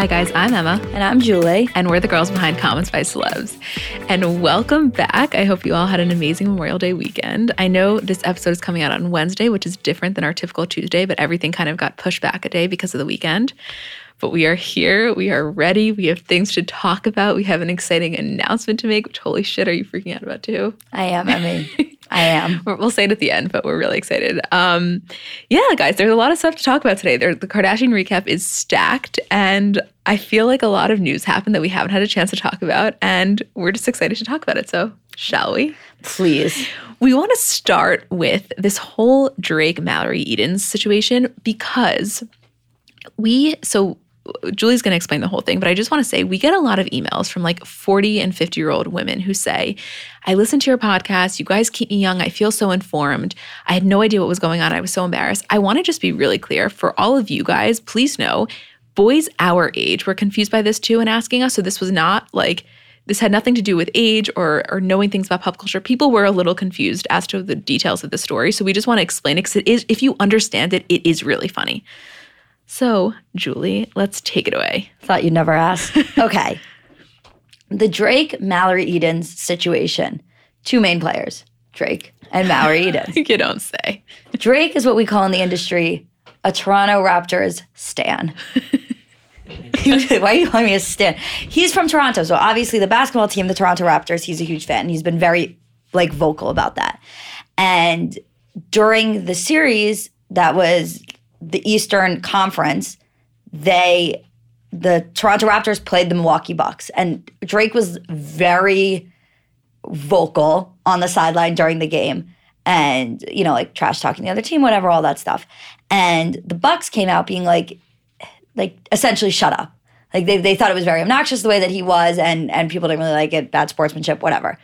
Hi, guys, I'm Emma. And I'm Julie. And we're the girls behind Comments by Celebs. And welcome back. I hope you all had an amazing Memorial Day weekend. I know this episode is coming out on Wednesday, which is different than our typical Tuesday, but everything kind of got pushed back a day because of the weekend. But we are here. We are ready. We have things to talk about. We have an exciting announcement to make, which, holy shit, are you freaking out about too? I am, I mean. I am. We'll say it at the end, but we're really excited. Um, yeah, guys, there's a lot of stuff to talk about today. There, the Kardashian recap is stacked, and I feel like a lot of news happened that we haven't had a chance to talk about, and we're just excited to talk about it. So, shall we? Please. We want to start with this whole Drake Mallory Edens situation because we so Julie's going to explain the whole thing, but I just want to say we get a lot of emails from like 40 and 50 year old women who say, I listen to your podcast. You guys keep me young. I feel so informed. I had no idea what was going on. I was so embarrassed. I want to just be really clear for all of you guys, please know boys our age were confused by this too and asking us. So this was not like, this had nothing to do with age or, or knowing things about pop culture. People were a little confused as to the details of the story. So we just want to explain it because it is, if you understand it, it is really funny. So, Julie, let's take it away. Thought you'd never ask. okay. The Drake Mallory Edens situation. Two main players, Drake and Mallory Edens. you don't say. Drake is what we call in the industry a Toronto Raptors stan. Why are you calling me a stan? He's from Toronto, so obviously the basketball team, the Toronto Raptors, he's a huge fan. He's been very like vocal about that. And during the series that was the Eastern Conference, they the Toronto Raptors played the Milwaukee Bucks, and Drake was very vocal on the sideline during the game, and you know, like trash talking the other team, whatever, all that stuff. And the Bucks came out being like, like essentially shut up. Like they, they thought it was very obnoxious the way that he was, and and people didn't really like it, bad sportsmanship, whatever.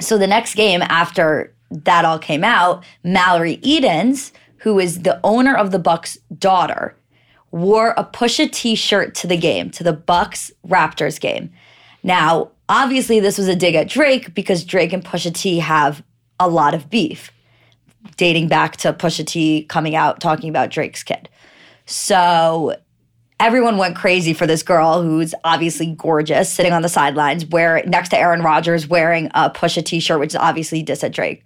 So the next game after that all came out, Mallory Edens who is the owner of the Bucks' daughter, wore a Pusha T shirt to the game, to the Bucks Raptors game. Now, obviously, this was a dig at Drake because Drake and Pusha T have a lot of beef, dating back to Pusha T coming out talking about Drake's kid. So everyone went crazy for this girl who's obviously gorgeous, sitting on the sidelines, where next to Aaron Rodgers wearing a Pusha T shirt, which is obviously diss at Drake.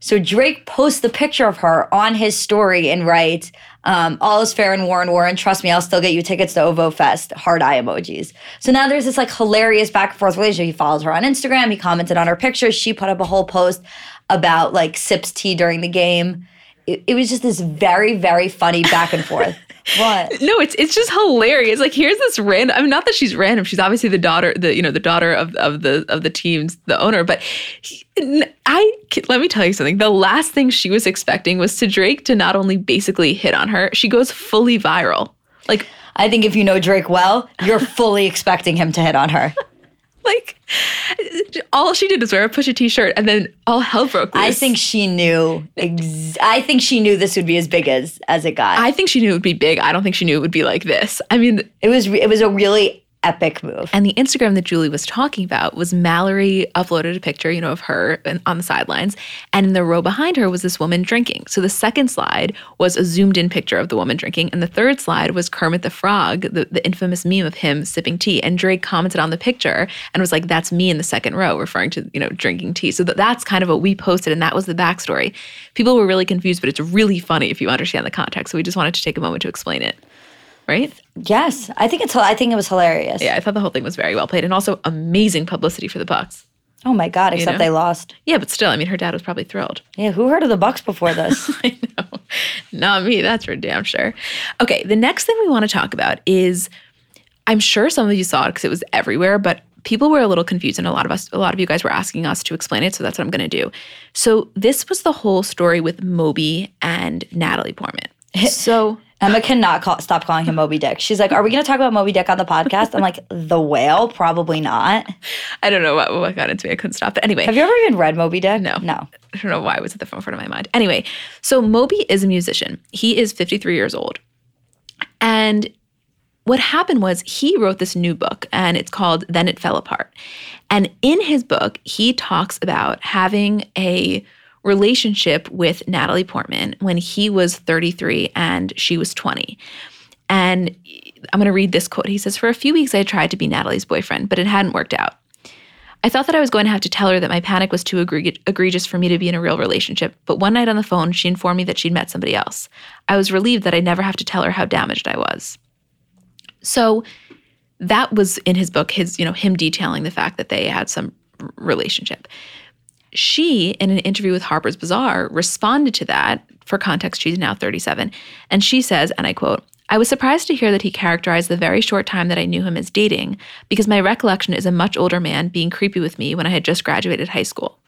So Drake posts the picture of her on his story and writes, um, all is fair in war and war, and trust me, I'll still get you tickets to OVO Fest, Hard eye emojis. So now there's this like hilarious back and forth relationship. He follows her on Instagram, he commented on her pictures, she put up a whole post about like sips tea during the game. It, it was just this very, very funny back and forth. What? No, it's it's just hilarious. Like here's this random. I mean, not that she's random. She's obviously the daughter, the you know the daughter of of the of the team's the owner. But he, I let me tell you something. The last thing she was expecting was to Drake to not only basically hit on her, she goes fully viral. Like I think if you know Drake well, you're fully expecting him to hit on her. like all she did was wear a Pusha T-shirt, and then all hell broke loose. I think she knew. Ex- I think she knew this would be as big as as it got. I think she knew it would be big. I don't think she knew it would be like this. I mean, it was it was a really epic move. And the Instagram that Julie was talking about was Mallory uploaded a picture, you know, of her on the sidelines. And in the row behind her was this woman drinking. So the second slide was a zoomed in picture of the woman drinking. And the third slide was Kermit the Frog, the, the infamous meme of him sipping tea. And Drake commented on the picture and was like, that's me in the second row, referring to, you know, drinking tea. So th- that's kind of what we posted. And that was the backstory. People were really confused, but it's really funny if you understand the context. So we just wanted to take a moment to explain it. Right? yes, I think it's I think it was hilarious. Yeah, I thought the whole thing was very well played and also amazing publicity for the Bucks. Oh my god, except know? they lost. Yeah, but still, I mean, her dad was probably thrilled. Yeah, who heard of the Bucks before this? I know. Not me, that's for damn sure. Okay, the next thing we want to talk about is I'm sure some of you saw it because it was everywhere, but people were a little confused and a lot of us a lot of you guys were asking us to explain it, so that's what I'm going to do. So, this was the whole story with Moby and Natalie Portman. So, Emma cannot call, stop calling him Moby Dick. She's like, "Are we going to talk about Moby Dick on the podcast?" I'm like, "The whale? Probably not." I don't know what, what got into me. I couldn't stop. But anyway, Have you ever even read Moby Dick? No. No. I don't know why it was at the forefront of my mind. Anyway, so Moby is a musician. He is 53 years old. And what happened was he wrote this new book and it's called Then It Fell Apart. And in his book, he talks about having a relationship with Natalie Portman when he was 33 and she was 20. And I'm going to read this quote. He says, For a few weeks, I tried to be Natalie's boyfriend, but it hadn't worked out. I thought that I was going to have to tell her that my panic was too egre- egregious for me to be in a real relationship, but one night on the phone, she informed me that she'd met somebody else. I was relieved that I'd never have to tell her how damaged I was. So that was in his book, his, you know, him detailing the fact that they had some relationship. She, in an interview with Harper's Bazaar, responded to that. For context, she's now 37. And she says, and I quote, I was surprised to hear that he characterized the very short time that I knew him as dating, because my recollection is a much older man being creepy with me when I had just graduated high school.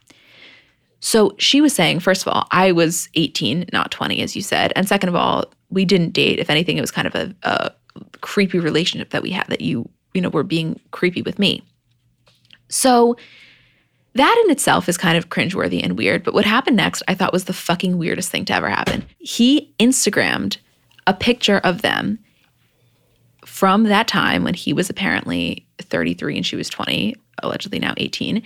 So she was saying, first of all, I was 18, not 20, as you said. And second of all, we didn't date. If anything, it was kind of a, a creepy relationship that we had that you, you know, were being creepy with me. So that in itself is kind of cringeworthy and weird. But what happened next, I thought was the fucking weirdest thing to ever happen. He Instagrammed a picture of them from that time when he was apparently 33 and she was 20, allegedly now 18,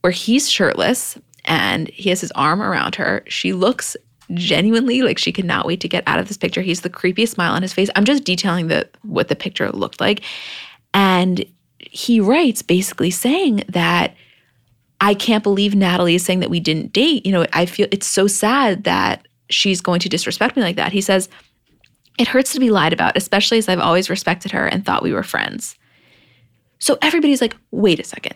where he's shirtless and he has his arm around her. She looks genuinely like she cannot wait to get out of this picture. He's the creepiest smile on his face. I'm just detailing the what the picture looked like. And he writes basically saying that I can't believe Natalie is saying that we didn't date. You know, I feel it's so sad that she's going to disrespect me like that. He says, It hurts to be lied about, especially as I've always respected her and thought we were friends. So everybody's like, wait a second.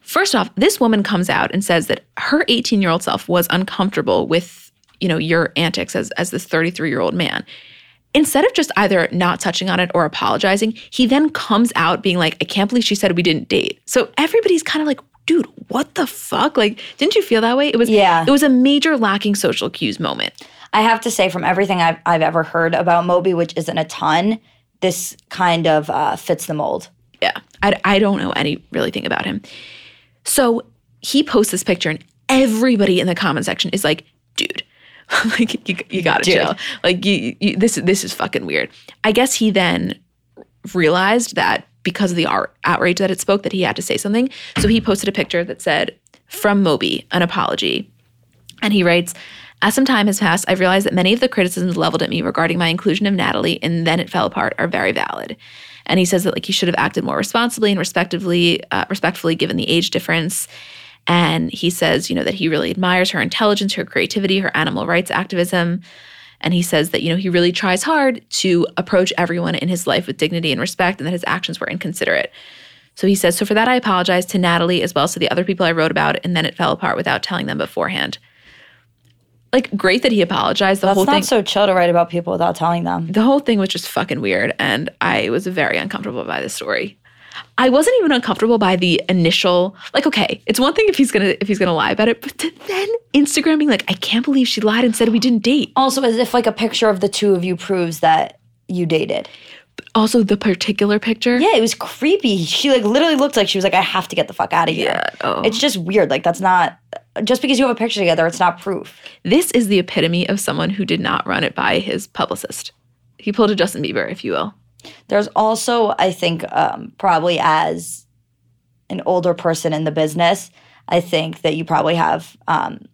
First off, this woman comes out and says that her 18 year old self was uncomfortable with, you know, your antics as, as this 33 year old man. Instead of just either not touching on it or apologizing, he then comes out being like, I can't believe she said we didn't date. So everybody's kind of like, dude, what the fuck? Like, didn't you feel that way? It was Yeah. it was a major lacking social cues moment. I have to say, from everything I've, I've ever heard about Moby, which isn't a ton, this kind of uh, fits the mold. Yeah. I, I don't know any really thing about him. So he posts this picture, and everybody in the comment section is like, dude, like you, you gotta Dude. chill. Like you, you, this this is fucking weird. I guess he then realized that because of the out- outrage that it spoke, that he had to say something. So he posted a picture that said, "From Moby, an apology," and he writes. As some time has passed, I've realized that many of the criticisms leveled at me regarding my inclusion of Natalie and then it fell apart are very valid. And he says that like he should have acted more responsibly and respectively, uh, respectfully given the age difference. And he says, you know, that he really admires her intelligence, her creativity, her animal rights activism. And he says that, you know, he really tries hard to approach everyone in his life with dignity and respect and that his actions were inconsiderate. So he says, so for that, I apologize to Natalie as well as to the other people I wrote about. And then it fell apart without telling them beforehand. Like, great that he apologized. The That's whole thing. That's not so chill to write about people without telling them. the whole thing was just fucking weird and i was very uncomfortable by the story i wasn't even uncomfortable by the initial like okay it's one thing if he's gonna if he's gonna lie about it but to then instagram being like i can't believe she lied and said we didn't date Also, as if like a picture of the two of you proves that you dated. also the particular picture Yeah, it was creepy. She like literally looked like she was like, I have to get the fuck out of here. Yeah, oh. It's just weird. Like that's not just because you have a picture together, it's not proof. this is the epitome of someone who did not run it by his publicist he pulled a justin bieber if you will There's also, I think, um, probably as an older person in the business, I think that you probably have um,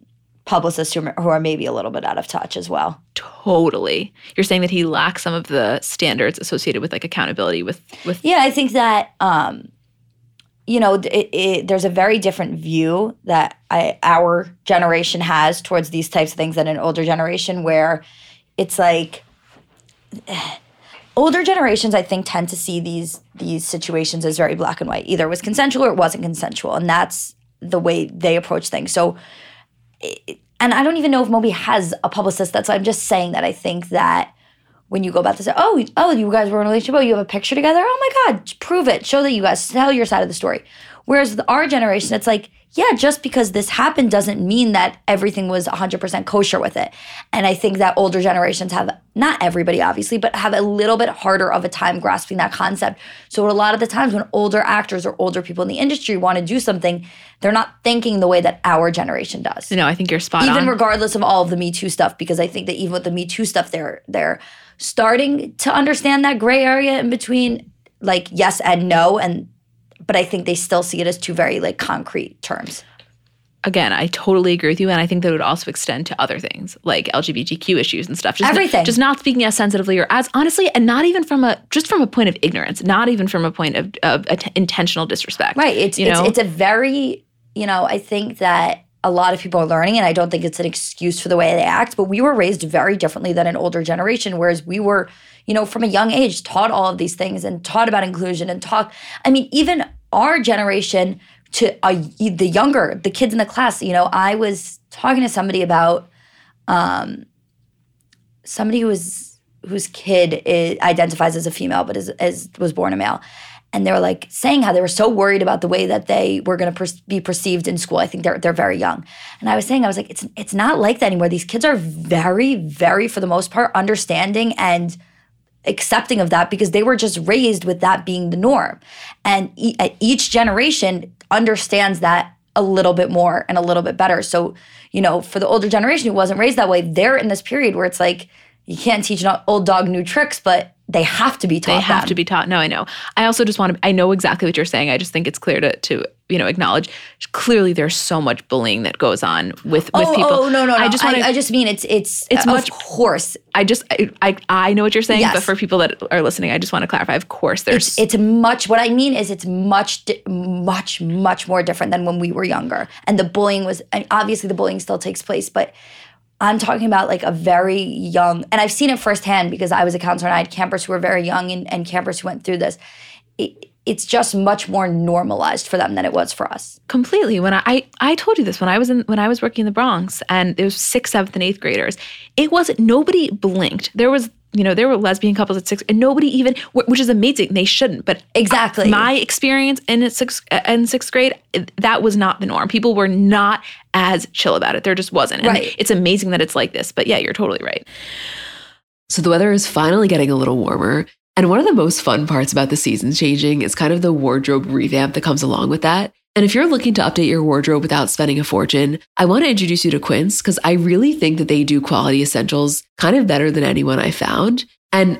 publicists who, who are maybe a little bit out of touch as well. Totally. You're saying that he lacks some of the standards associated with like accountability with with Yeah, I think that um, you know it, it, there's a very different view that I, our generation has towards these types of things than an older generation, where it's like older generations I think tend to see these these situations as very black and white. Either it was consensual or it wasn't consensual, and that's the way they approach things. So. And I don't even know if Moby has a publicist. That's why I'm just saying that I think that when you go about to say, oh, oh, you guys were in a relationship, oh, you have a picture together. Oh my God, prove it. Show that you guys tell your side of the story. Whereas with our generation, it's like, yeah, just because this happened doesn't mean that everything was 100% kosher with it. And I think that older generations have, not everybody obviously, but have a little bit harder of a time grasping that concept. So a lot of the times when older actors or older people in the industry want to do something, they're not thinking the way that our generation does. No, I think you're spot even on. Even regardless of all of the Me Too stuff, because I think that even with the Me Too stuff, they're they're starting to understand that gray area in between like yes and no and but I think they still see it as two very like concrete terms. Again, I totally agree with you, and I think that would also extend to other things like LGBTQ issues and stuff. Just Everything. Not, just not speaking as sensitively or as honestly, and not even from a just from a point of ignorance, not even from a point of, of att- intentional disrespect. Right. It's you it's, know, it's a very you know I think that a lot of people are learning, and I don't think it's an excuse for the way they act. But we were raised very differently than an older generation, whereas we were you know from a young age taught all of these things and taught about inclusion and talk. I mean, even our generation to the younger, the kids in the class. You know, I was talking to somebody about um, somebody who was whose kid is, identifies as a female but is, is was born a male, and they were like saying how they were so worried about the way that they were going to per- be perceived in school. I think they're they're very young, and I was saying I was like, it's it's not like that anymore. These kids are very very for the most part understanding and accepting of that because they were just raised with that being the norm. And e- uh, each generation understands that a little bit more and a little bit better. So, you know, for the older generation who wasn't raised that way, they're in this period where it's like, you can't teach an old dog new tricks, but they have to be taught. they have them. to be taught. No, I know. I also just want to. I know exactly what you're saying. I just think it's clear to to you know acknowledge. Clearly, there's so much bullying that goes on with with Oh, oh people. oh no no no! I just want to. I, just mean it's it's It's much- of course I just I, I I know what you're saying, Yes. but for people that are listening, I just want to clarify. Of course, there's it's it's much what i mean is it's much much much more different than when we were younger and the bullying was and obviously the bullying still takes place but i'm talking about like a very young and i've seen it firsthand because i was a counselor and i had campers who were very young and, and campers who went through this. It, it's just much more normalized for them than it was for us. Completely. When I, I i told you this when i was in when i was working in the bronx and there was sixth seventh and eighth graders it wasn't nobody blinked. There was you know there were lesbian couples at six and nobody even which is amazing they shouldn't but Exactly. my experience in sixth uh, in sixth grade that was not the norm people were not as chill about it there just wasn't and Right. it's amazing that it's like this but yeah you're totally right So the weather is finally getting a little warmer. And one of the most fun parts about the seasons changing is kind of the wardrobe revamp that comes along with that. And if you're looking to update your wardrobe without spending a fortune, I want to introduce you to Quince because I really think that they do quality essentials kind of better than anyone I found. And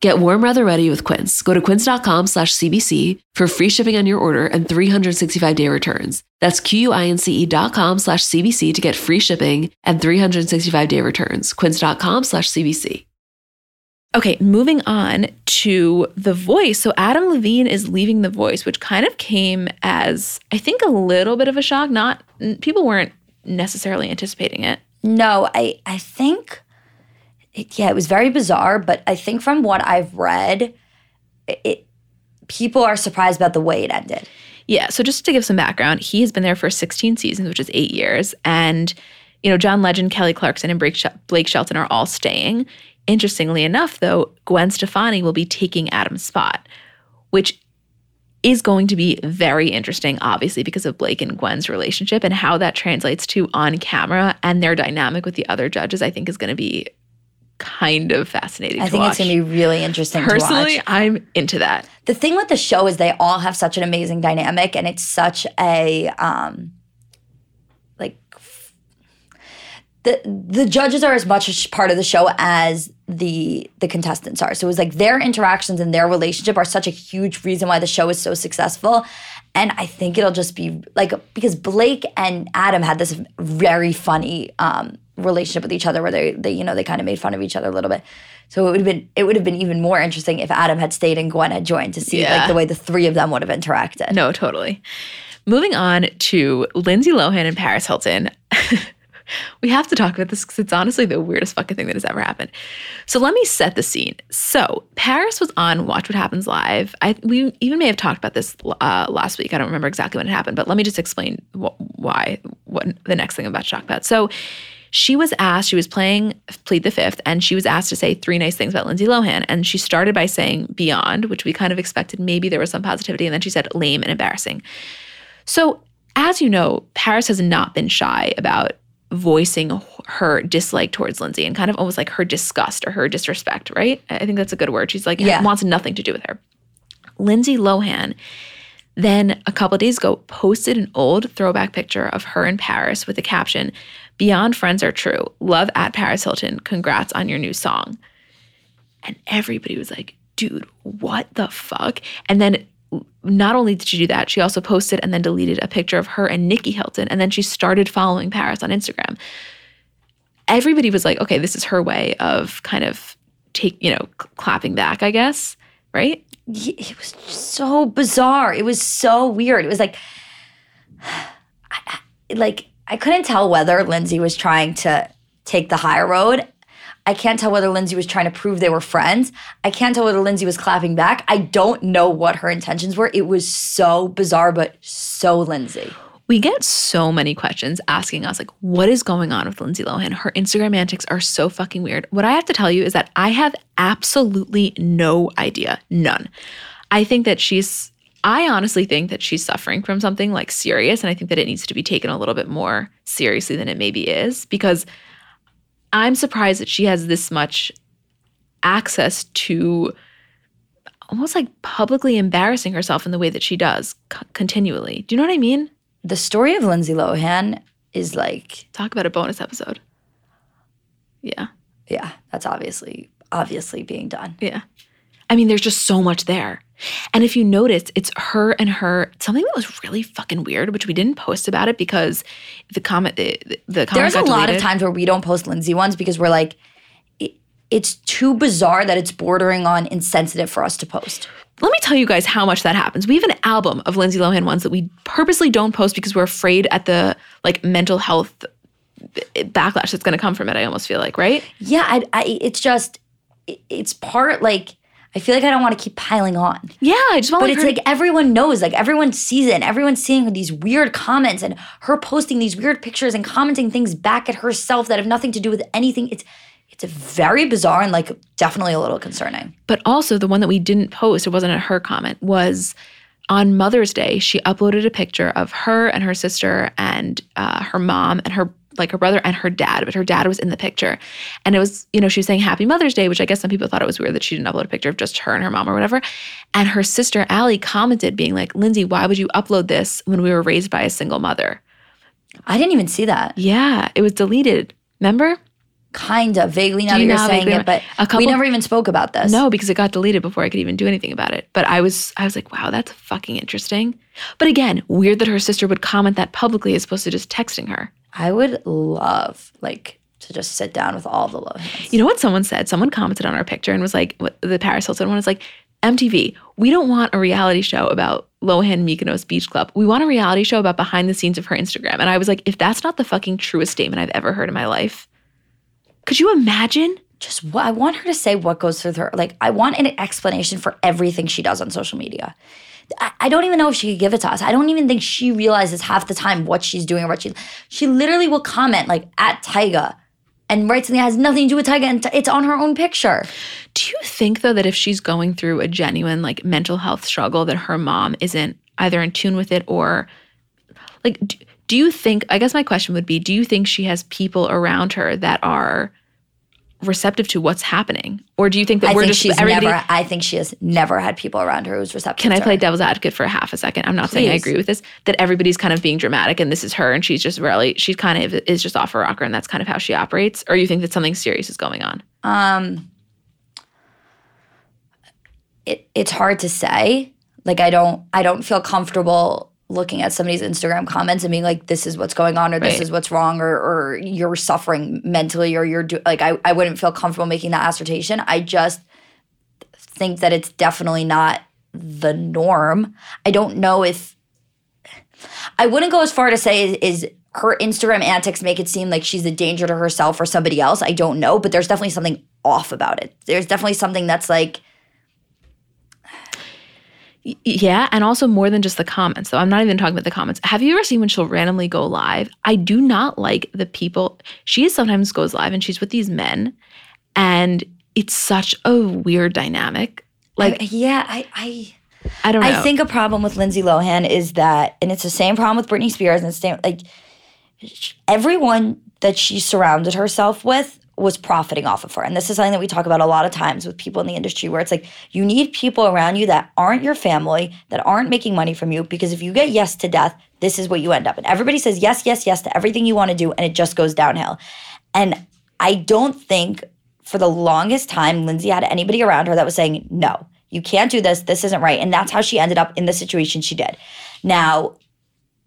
Get warm weather ready with Quince. Go to quince.com slash CBC for free shipping on your order and 365 day returns. That's Q-U-I-N-C-E E dot com slash CBC to get free shipping and 365 day returns. Quince.com slash CBC. Okay, moving on to The Voice. So Adam Levine is leaving The Voice, which kind of came as I think a little bit of a shock. Not people weren't necessarily anticipating it. No, I I think it, yeah, it was very bizarre. But I think from what I've read, it, it people are surprised about the way it ended. Yeah. So just to give some background, he has been there for 16 seasons, which is eight years. And, you know, John Legend, Kelly Clarkson, and Blake Shelton are all staying. Interestingly enough, though, Gwen Stefani will be taking Adam's spot, which is going to be very interesting, obviously, because of Blake and Gwen's relationship and how that translates to on camera and their dynamic with the other judges, I think is going to be kind of fascinating. I think watch. it's going to be really interesting. Personally, I'm into that. The thing with the show is they all have such an amazing dynamic, and it's such a um, like the the judges are as much a part of the show as the the contestants are. So it was like their interactions and their relationship are such a huge reason why the show is so successful. And I think it'll just be like because Blake and Adam had this very funny um, relationship with each other where they, they you know they kind of made fun of each other a little bit so it would have been it would have been even more interesting if adam had stayed and gwen had joined to see yeah. like the way the three of them would have interacted no totally moving on to lindsay lohan and paris hilton we have to talk about this because it's honestly the weirdest fucking thing that has ever happened. So let me set the scene. So Paris was on Watch What Happens Live. I we even may have talked about this uh, last week. I don't remember exactly when it happened, but let me just explain wh- why. What the next thing I'm about to talk about. So she was asked, she was playing Plead the Fifth, and she was asked to say three nice things about Lindsay Lohan. And she started by saying beyond, which we kind of expected maybe there was some positivity. And then she said lame and embarrassing. So, as you know, Paris has not been shy about voicing her dislike towards Lindsay and kind of almost like her disgust or her disrespect, right? I think that's a good word. She's like, yeah. wants nothing to do with her. Lindsay Lohan then a couple days ago posted an old throwback picture of her in Paris with the caption, Beyond friends are true. Love at Paris Hilton. Congrats on your new song. And everybody was like, dude, what the fuck? And then not only did she do that, she also posted and then deleted a picture of her and Nikki Hilton. And then she started following Paris on Instagram. Everybody was like, okay, this is her way of kind of take, you know, clapping back, I guess, right? It was so bizarre. It was so weird. It was like, like I couldn't tell whether Lindsay was trying to take the high road. I can't tell whether Lindsay was trying to prove they were friends. I can't tell whether Lindsay was clapping back. I don't know what her intentions were. It was so bizarre, but so Lindsay. We get so many questions asking us, like, what is going on with Lindsay Lohan? Her Instagram antics are so fucking weird. What I have to tell you is that I have absolutely no idea. None. I think that she's I honestly think that she's suffering from something like serious. And I think that it needs to be taken a little bit more seriously than it maybe is because I'm surprised that she has this much access to almost like publicly embarrassing herself in the way that she does c- continually. Do you know what I mean? The story of Lindsay Lohan is like talk about a bonus episode. Yeah. Yeah, that's obviously obviously being done. Yeah. I mean, there's just so much there. And if you notice, it's her and her something that was really fucking weird, which we didn't post about it because the comment the, the There's a lot of times where we don't post Lindsay ones because we're like, it, it's too bizarre that it's bordering on insensitive for us to post. Let me tell you guys how much that happens. We have an album of Lindsay Lohan ones that we purposely don't post because we're afraid at the like mental health backlash that's going to come from it. I almost feel like, right? Yeah, I, I, it's just it's part like I feel like I don't want to keep piling on. Yeah, I just want. To. But it's like everyone knows, like everyone sees it, and everyone's seeing these weird comments, and her posting these weird pictures and commenting things back at herself that have nothing to do with anything. It's it's very bizarre and like definitely a little concerning. But also the one that we didn't post, it wasn't a her comment, was on Mother's Day. She uploaded a picture of her and her sister and uh, her mom and her like her brother and her dad, but her dad was in the picture. And it was, you know, she was saying Happy Mother's Day, which I guess some people thought it was weird that she didn't upload a picture of just her and her mom or whatever. And her sister Allie commented, being like, Lindsay, why would you upload this when we were raised by a single mother? I didn't even see that. Yeah, it was deleted. Remember? Kind of vaguely now that you're saying it, but a couple, we never even spoke about this. No, because it got deleted before I could even do anything about it. But I was, I was like, wow, that's fucking interesting. But again, weird that her sister would comment that publicly as opposed to just texting her. I would love like to just sit down with all the Lohans. You know what someone said? Someone commented on our picture and was like, the Paris Hilton one was like, MTV, we don't want a reality show about Lohan Mykonos Beach Club. We want a reality show about behind the scenes of her Instagram. And I was like, if that's not the fucking truest statement I've ever heard in my life, could you imagine? just what I want her to say what goes through her. Like, I want an explanation for everything she does on social media. I, I don't even know if she could give it to us. I don't even think she realizes half the time what she's doing or what she. She literally will comment like at Tyga, and writes something that has nothing to do with Tyga, and t- it's on her own picture. Do you think though that if she's going through a genuine like mental health struggle, that her mom isn't either in tune with it or like? Do, do you think? I guess my question would be: Do you think she has people around her that are receptive to what's happening, or do you think that I we're think just she's everybody? never. I think she has never had people around her who's receptive. Can I play devil's advocate for a half a second? I'm not saying I agree with this. That everybody's kind of being dramatic, and this is her, and she's just really she's kind of is just off her rocker, and that's kind of how she operates. Or you think that something serious is going on? Um, it it's hard to say. Like I don't I don't feel comfortable looking at somebody's Instagram comments and being like, "This is what's going on," or "This is what's wrong," or or you're suffering mentally, or you're do- like I I wouldn't feel comfortable making that assertion. I just think that it's definitely not the norm. I don't know if I wouldn't go as far to say is, is her Instagram antics make it seem like she's a danger to herself or somebody else. I don't know, but there's definitely something off about it. There's definitely something that's like Yeah, and also more than just the comments. So I'm not even talking about the comments. Have you ever seen when she'll randomly go live? I do not like the people. She sometimes goes live and she's with these men, and it's such a weird dynamic. Like I- yeah, I I I don't know. I think a problem with Lindsay Lohan is that, and it's the same problem with Britney Spears, and it's the same, like everyone that she surrounded herself with was profiting off of her. And this is something that we talk about a lot of times with people in the industry where it's like you need people around you that aren't your family, that aren't making money from you, because if you get yes to death, this is what you end up And Everybody says yes, yes, yes to everything you want to do, and it just goes downhill. And I don't think for the longest time Lindsay had anybody around her that was saying, no, you can't do this. This isn't right. And that's how she ended up in the situation she did. Now,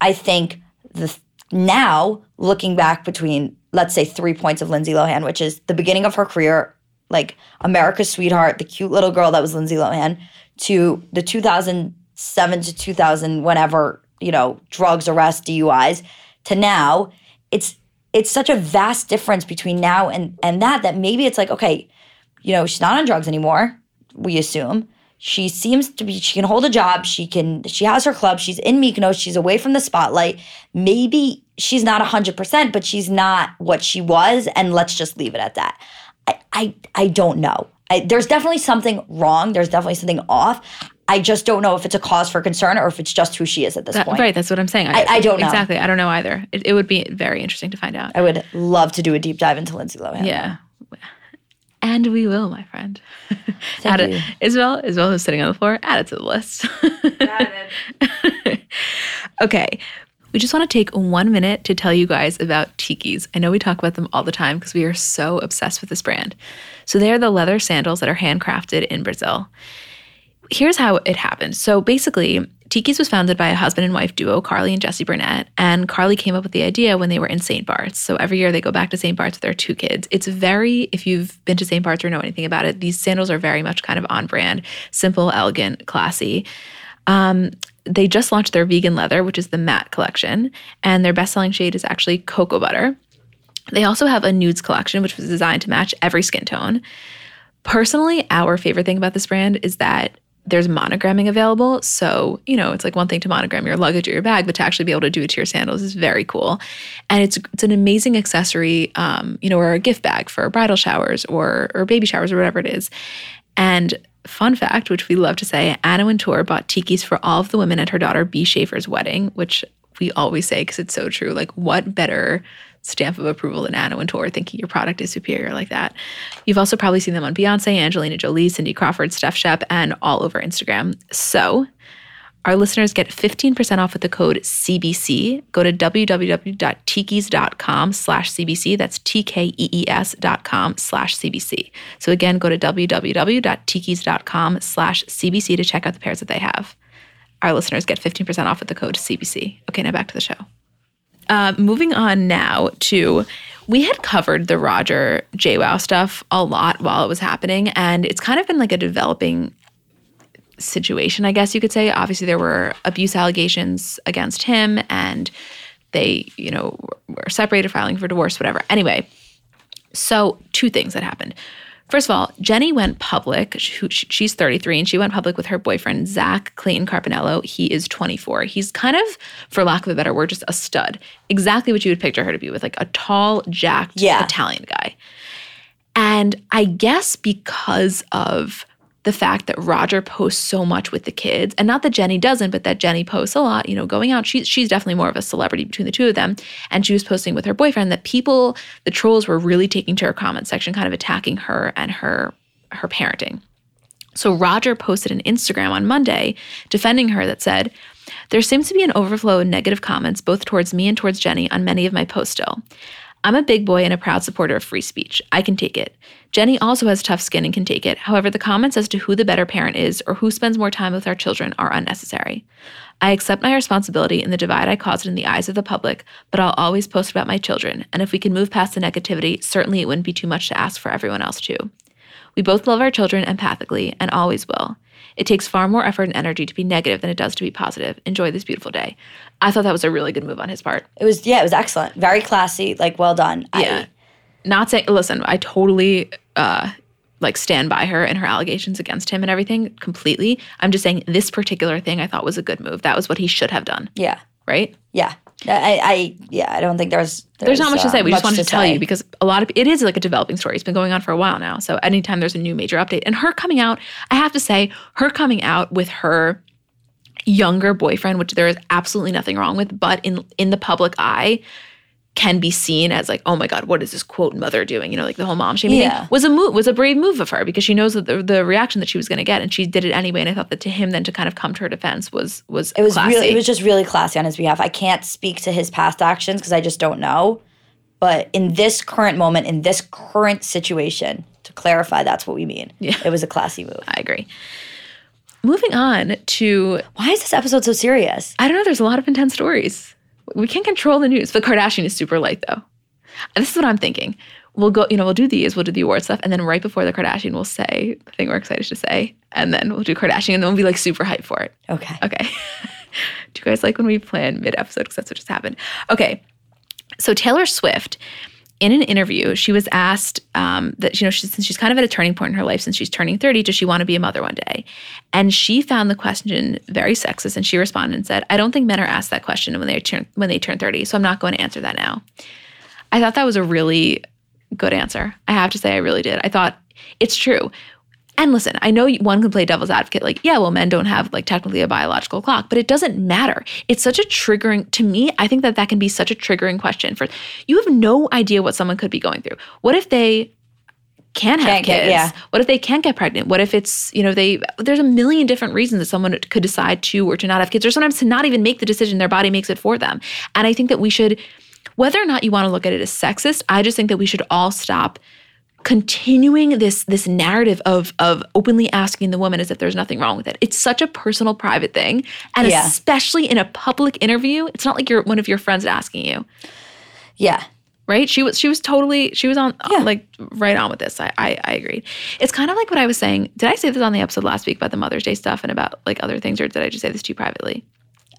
I think the now looking back between let's say three points of Lindsay Lohan, which is the beginning of her career, like America's sweetheart, the cute little girl that was Lindsay Lohan, to the 2007 to 2000 whenever you know drugs, arrests, DUIs, to now, it's it's such a vast difference between now and and that that maybe it's like okay, you know she's not on drugs anymore. We assume she seems to be she can hold a job she can she has her club she's in mykonos she's away from the spotlight maybe she's not 100% but she's not what she was and let's just leave it at that i i, I don't know I, there's definitely something wrong there's definitely something off i just don't know if it's a cause for concern or if it's just who she is at this That- point right, that's what I'm saying. I- I don't know. exactly. I don't know either. It, it would be very interesting to find out. i would love to do a deep dive into lindsay lohan Yeah. And we will, my friend. Thank add it. you. Isabel, Isabel, who's sitting on the floor, add it to the list. okay. We just want to take one minute to tell you guys about Tkees. I know we talk about them all the time because we are so obsessed with this brand. So they are the leather sandals that are handcrafted in Brazil. Here's how it happened. So basically, Tkees was founded by a husband and wife duo, Carly and Jesse Burnett. And Carly came up with the idea when they were in St. Bart's. So every year they go back to St. Bart's with their two kids. It's very, if you've been to St. Bart's or know anything about it, these sandals are very much kind of on brand, simple, elegant, classy. Um, they just launched their vegan leather, which is the matte collection, and their best selling shade is actually cocoa butter. They also have a nudes collection, which was designed to match every skin tone. Personally, our favorite thing about this brand is that there's monogramming available. So, you know, it's like one thing to monogram your luggage or your bag, but to actually be able to do it to your sandals is very cool. And it's it's an amazing accessory, um, you know, or a gift bag for bridal showers or or baby showers or whatever it is. And fun fact, which we love to say, Anna Wintour bought Tkees for all of the women at her daughter Bee Shaffer's wedding, which we always say because it's so true. Like, what better stamp of approval than Anna Wintour thinking your product is superior like that? You've also probably seen them on Beyonce, Angelina Jolie, Cindy Crawford, Steph Shep, and all over Instagram. So, our listeners get 15% off with the code CBC. Go to www.tkees.com slash CBC. That's T-K-E-E-S dot com slash CBC. So again, go to www.tkees.com slash CBC to check out the pairs that they have. Our listeners get 15% off with the code CBC. Okay, now back to the show. Uh, moving on now to we had covered the Roger JWoww stuff a lot while it was happening, and it's kind of been like a developing situation, I guess you could say. Obviously, there were abuse allegations against him, and they, you know, were separated, filing for divorce, whatever. Anyway, so two things that happened. First of all, Jenny went public. She's 33 and she went public with her boyfriend, Zach Clayton Carpinello. He is 24. He's kind of, for lack of a better word, just a stud. Exactly what you would picture her to be with, like a tall, jacked Yeah. Italian guy. And I guess because of the fact that Roger posts so much with the kids, and not that Jenny doesn't, but that Jenny posts a lot, you know, going out. She's she's definitely more of a celebrity between the two of them. And she was posting with her boyfriend that people, the trolls were really taking to her comment section, kind of attacking her and her her parenting. So Roger posted an Instagram on Monday defending her that said, There seems to be an overflow of negative comments both towards me and towards Jenny on many of my posts still. I'm a big boy and a proud supporter of free speech. I can take it. Jenny also has tough skin and can take it. However, the comments as to who the better parent is or who spends more time with our children are unnecessary. I accept my responsibility in the divide I caused in the eyes of the public, but I'll always post about my children. And if we can move past the negativity, certainly it wouldn't be too much to ask for everyone else too. We both love our children empathically and always will. It takes far more effort and energy to be negative than it does to be positive. Enjoy this beautiful day. I thought that was a really good move on his part. It was yeah, it was excellent. Very classy. Like well done. I- Yeah. Not saying listen, I totally uh like stand by her and her allegations against him and everything completely. I'm just saying this particular thing I thought was a good move. That was what he should have done, yeah. right? Yeah. I, I yeah, I don't think there's There's not much to uh, say. We just wanted to, tell you because a lot of it is like a developing story. It's been going on for a while now. So anytime there's a new major update, and her coming out, I have to say, her coming out with her younger boyfriend, which there is absolutely nothing wrong with, but in in the public eye, can be seen as like, oh my god, what is this quote mother doing? You know, like the whole mom shaming Yeah. thing was a move, was a brave move of her because she knows that the, the reaction that she was going to get, and she did it anyway. And I thought that to him then to kind of come to her defense was was It was classy. really it was just really classy on his behalf. I can't speak to his past actions because I just don't know. But in this current moment, in this current situation, to clarify, that's what we mean. Yeah. It was a classy move. I agree. Moving on to Why is this episode so serious? I don't know. There's a lot of intense stories. We can't control the news. The Kardashian is super light, though. And this is what I'm thinking. We'll go, you know, we'll do these, we'll do the award stuff, and then right before the Kardashian, we'll say the thing we're excited to say, and then we'll do Kardashian, and then we'll be like super hyped for it. Okay. Okay. do you guys like when we plan mid episode? Because that's what just happened. Okay. So Taylor Swift, in an interview, she was asked um, that you know she's, since she's kind of at a turning point in her life since she's turning 30, does she want to be a mother one day? And she found the question very sexist, and she responded and said, "I don't think men are asked that question when they turn when they turn 30, so I'm not going to answer that now." I thought that was a really good answer. I have to say, I really did. I thought it's true. And listen, I know one can play devil's advocate, like, yeah, well, men don't have like technically a biological clock, but it doesn't matter. It's such a triggering, to me, I think that that can be such a triggering question for you have no idea what someone could be going through. What if they can have Can't get- kids? yeah. What if they can't get pregnant? What if it's, you know, they, there's a million different reasons that someone could decide to or to not have kids, or sometimes to not even make the decision, their body makes it for them. And I think that we should, whether or not you want to look at it as sexist, I just think that we should all stop continuing this this narrative of of openly asking the woman as if there's nothing wrong with it. It's such a personal private thing and Yeah. especially in a public interview, it's not like you're one of your friends asking you, Yeah. right? She was she was totally she was on uh, Yeah. like right on with this. I, I I agreed. It's kind of like what I was saying. Did I say this on the episode last week about the Mother's Day stuff and about like other things or did I just say this to you privately?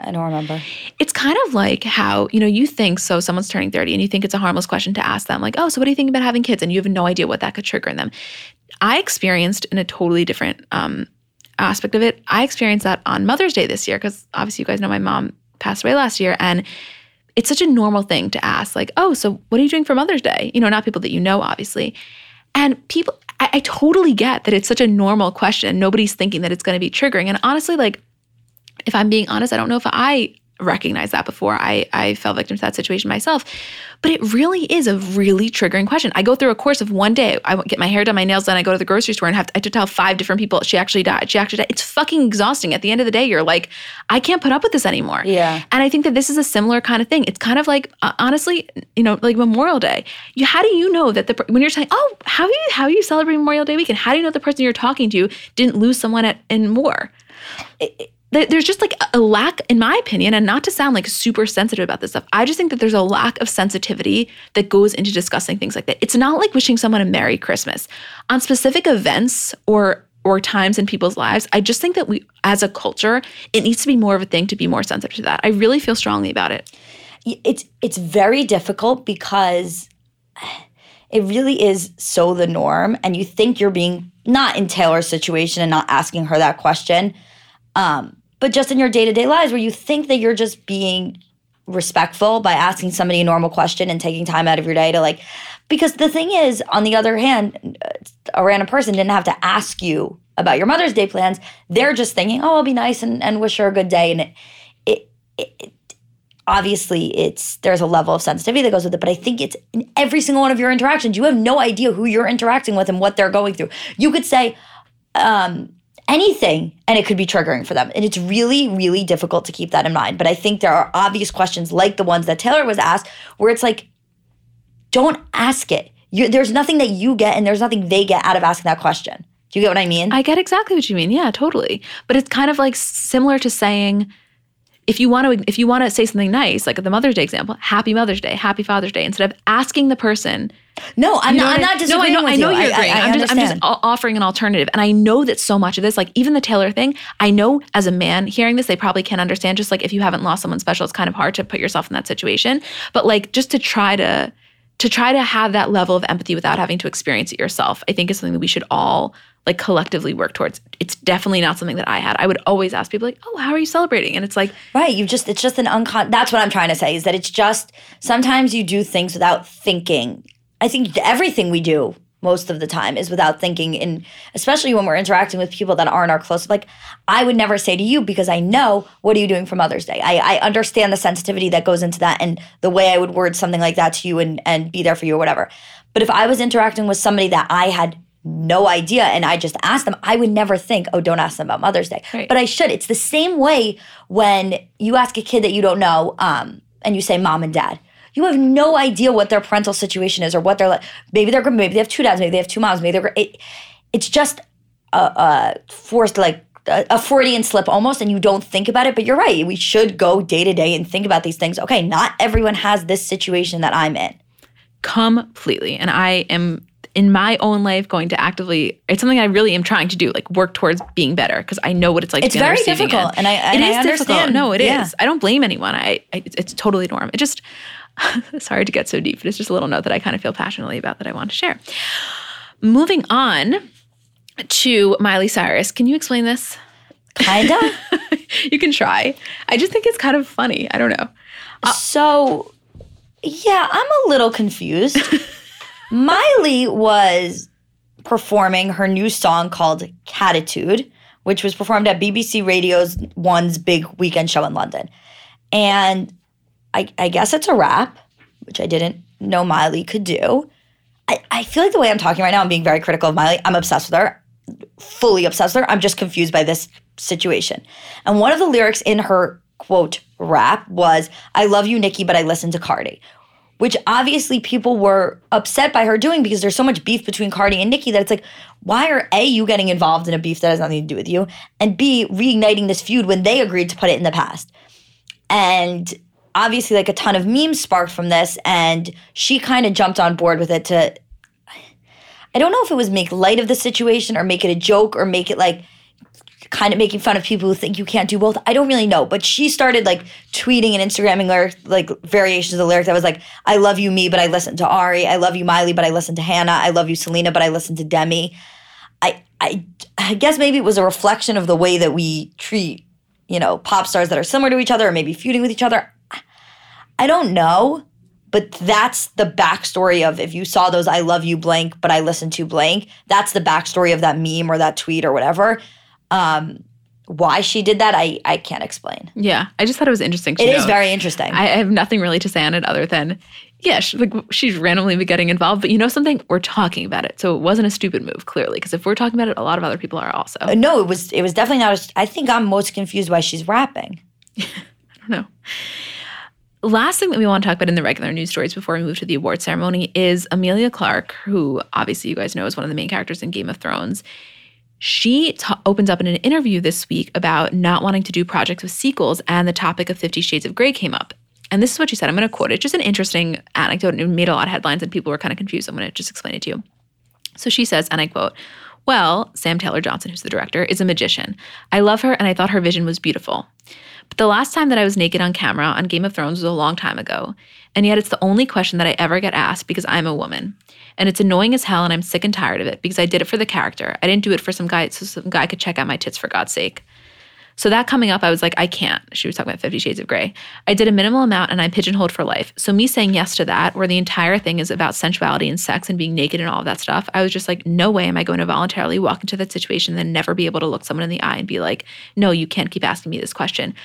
I don't remember. It's kind of like how, you know, you think so someone's turning 30 and you think it's a harmless question to ask them, like, oh, so what do you think about having kids? And you have no idea what that could trigger in them. I experienced in a totally different um, aspect of it. I experienced that on Mother's Day this year because obviously you guys know my mom passed away last year. And it's such a normal thing to ask, like, oh, so what are you doing for Mother's Day? You know, not people that you know, obviously. And people, I, I totally get that it's such a normal question. Nobody's thinking that it's going to be triggering. And honestly, like, if I'm being honest, I don't know if I recognized that before I, I fell victim to that situation myself. But it really is a really triggering question. I go through a course of one day. I get my hair done, my nails done. I go to the grocery store and have to, I have to tell five different people she actually died. She actually died. It's fucking exhausting. At the end of the day, you're like, I can't put up with this anymore. Yeah. And I think that this is a similar kind of thing. It's kind of like, uh, honestly, you know, like Memorial Day. You, how do you know that the when you're saying, oh, how you how you celebrate Memorial Day weekend? How do you know the person you're talking to didn't lose someone at in war? there- there's just like a lack, in my opinion, and not to sound like super sensitive about this stuff, I just think that there's a lack of sensitivity that goes into discussing things like that. It's not like wishing someone a Merry Christmas. On specific events or or times in people's lives, I just think that we as a culture, it needs to be more of a thing to be more sensitive to that. I really feel strongly about it. it's it's very difficult because it really is so the norm. And you think you're being not in Taylor's situation and not asking her that question, um, but just in your day to day lives where you think that you're just being respectful by asking somebody a normal question and taking time out of your day to like, because the thing is, on the other hand, a random person didn't have to ask you about your Mother's Day plans. They're just thinking, oh, I'll be nice and, and wish her a good day. And it, it, it, obviously it's there's a level of sensitivity that goes with it but i think it's in every single one of your interactions you have no idea who you're interacting with and what they're going through you could say um, anything and it could be triggering for them and it's really really difficult to keep that in mind but i think there are obvious questions like the ones that taylor was asked where it's like don't ask it you, there's nothing that you get and there's nothing they get out of asking that question do you get what i mean I get exactly what you mean. Yeah, totally. But it's kind of like similar to saying if you want to if you want to say something nice, like the Mother's Day example, Happy Mother's Day, Happy Father's Day, instead of asking the person. No i'm you know not i'm not disagreeing no, I know, I know you you're agreeing. I, I, am just, I'm just offering an alternative, and I know that so much of this, like even the Taylor thing, I know as a man hearing this, they probably can't understand. Just like if you haven't lost someone special, it's kind of hard to put yourself in that situation. But like just to try to to try to have that level of empathy without having to experience it yourself, I think is something that we should all like collectively work towards. It's definitely not something that I had. I would always ask people like, "Oh, how are you celebrating?" And it's like, Right. You just, it's just an uncon. That's what I'm trying to say is that it's just sometimes you do things without thinking. I think everything we do most of the time is without thinking. And especially when we're interacting with people that aren't our close, like I would never say to you because I know what are you doing for Mother's Day? I, I understand the sensitivity that goes into that and the way I would word something like that to you and, and be there for you or whatever. But if I was interacting with somebody that I had no idea and I just asked them, I would never think, oh, don't ask them about Mother's Day. Right. But I should. It's the same way when you ask a kid that you don't know um, and you say mom and dad. You have no idea what their parental situation is or what they're like. Maybe they're good. Maybe they have two dads. Maybe they have two moms. Maybe they're. It, it's just a, a forced like a, Freudian slip almost, and you don't think about it. But you're right. We should go day to day and think about these things. Okay, not everyone has this situation that I'm in. completely. And I am in my own life going to actively it's something I really am trying to do, like work towards being better because I know what it's like It's to be very difficult, end. and I- and It I is difficult. understand. No, it is. Yeah. I don't blame anyone. I, I it's, it's totally normal. It just sorry to get so deep, but it's just a little note that I kind of feel passionately about that I want to share. Moving on to Miley Cyrus. Can you explain this? Kinda. you can try. I just think it's kind of funny. I don't know. Uh, so, yeah, I'm a little confused. Miley was performing her new song called Cattitude, which was performed at BBC Radio's One's big weekend show in London. And I, I guess it's a rap, which I didn't know Miley could do. I, I feel like the way I'm talking right now, I'm being very critical of Miley. I'm obsessed with her, fully obsessed with her. I'm just confused by this situation. And one of the lyrics in her quote rap was, I love you, Nicki, but I listen to Cardi. Which obviously people were upset by her doing because there's so much beef between Cardi and Nicki that it's like, why are A, you getting involved in a beef that has nothing to do with you? And B, reigniting this feud when they agreed to put it in the past. And obviously, like a ton of memes sparked from this, and she kind of jumped on board with it to I don't know if it was make light of the situation or make it a joke or make it like kind of making fun of people who think you can't do both. I don't really know. But she started like tweeting and Instagramming lyric, like variations of the lyric that was like, I love you, me, but I listen to Ari. I love you, Miley, but I listen to Hannah. I love you, Selena, but I listen to Demi. I, I, I guess maybe it was a reflection of the way that we treat, you know, pop stars that are similar to each other or maybe feuding with each other. I don't know, but that's the backstory of if you saw those I love you blank, but I listen to blank, that's the backstory of that meme or that tweet or whatever. Um, why she did that, I, I can't explain. Yeah, I just thought it was interesting. It is note. very interesting. I I have nothing really to say on it other than, yeah, she, like she's randomly been getting involved. But you know something? We're talking about it, so it wasn't a stupid move, clearly. Because if we're talking about it, a lot of other people are also. Uh, no, it was it was definitely not. A, I think I'm most confused why she's rapping. I don't know. Last thing that we want to talk about in the regular news stories before we move to the award ceremony is Emilia Clarke, who obviously you guys know is one of the main characters in Game of Thrones. She t- opens up in an interview this week about not wanting to do projects with sequels, and the topic of Fifty Shades of Grey came up. And this is what she said. I'm going to quote it. Just an interesting anecdote, and it made a lot of headlines, and people were kind of confused. I'm going to just explain it to you. So she says, and I quote, Well, Sam Taylor Johnson, who's the director, is a magician. I love her and I thought her vision was beautiful. But the last time that I was naked on camera on Game of Thrones was a long time ago. And yet it's the only question that I ever get asked because I'm a woman. And it's annoying as hell and I'm sick and tired of it because I did it for the character. I didn't do it for some guy so some guy could check out my tits for God's sake. So that coming up, I was like, I can't. She was talking about Fifty Shades of Grey. I did a minimal amount and I'm pigeonholed for life. So me saying yes to that, where the entire thing is about sensuality and sex and being naked and all of that stuff, I was just like, no way am I going to voluntarily walk into that situation and then never be able to look someone in the eye and be like, no, you can't keep asking me this question.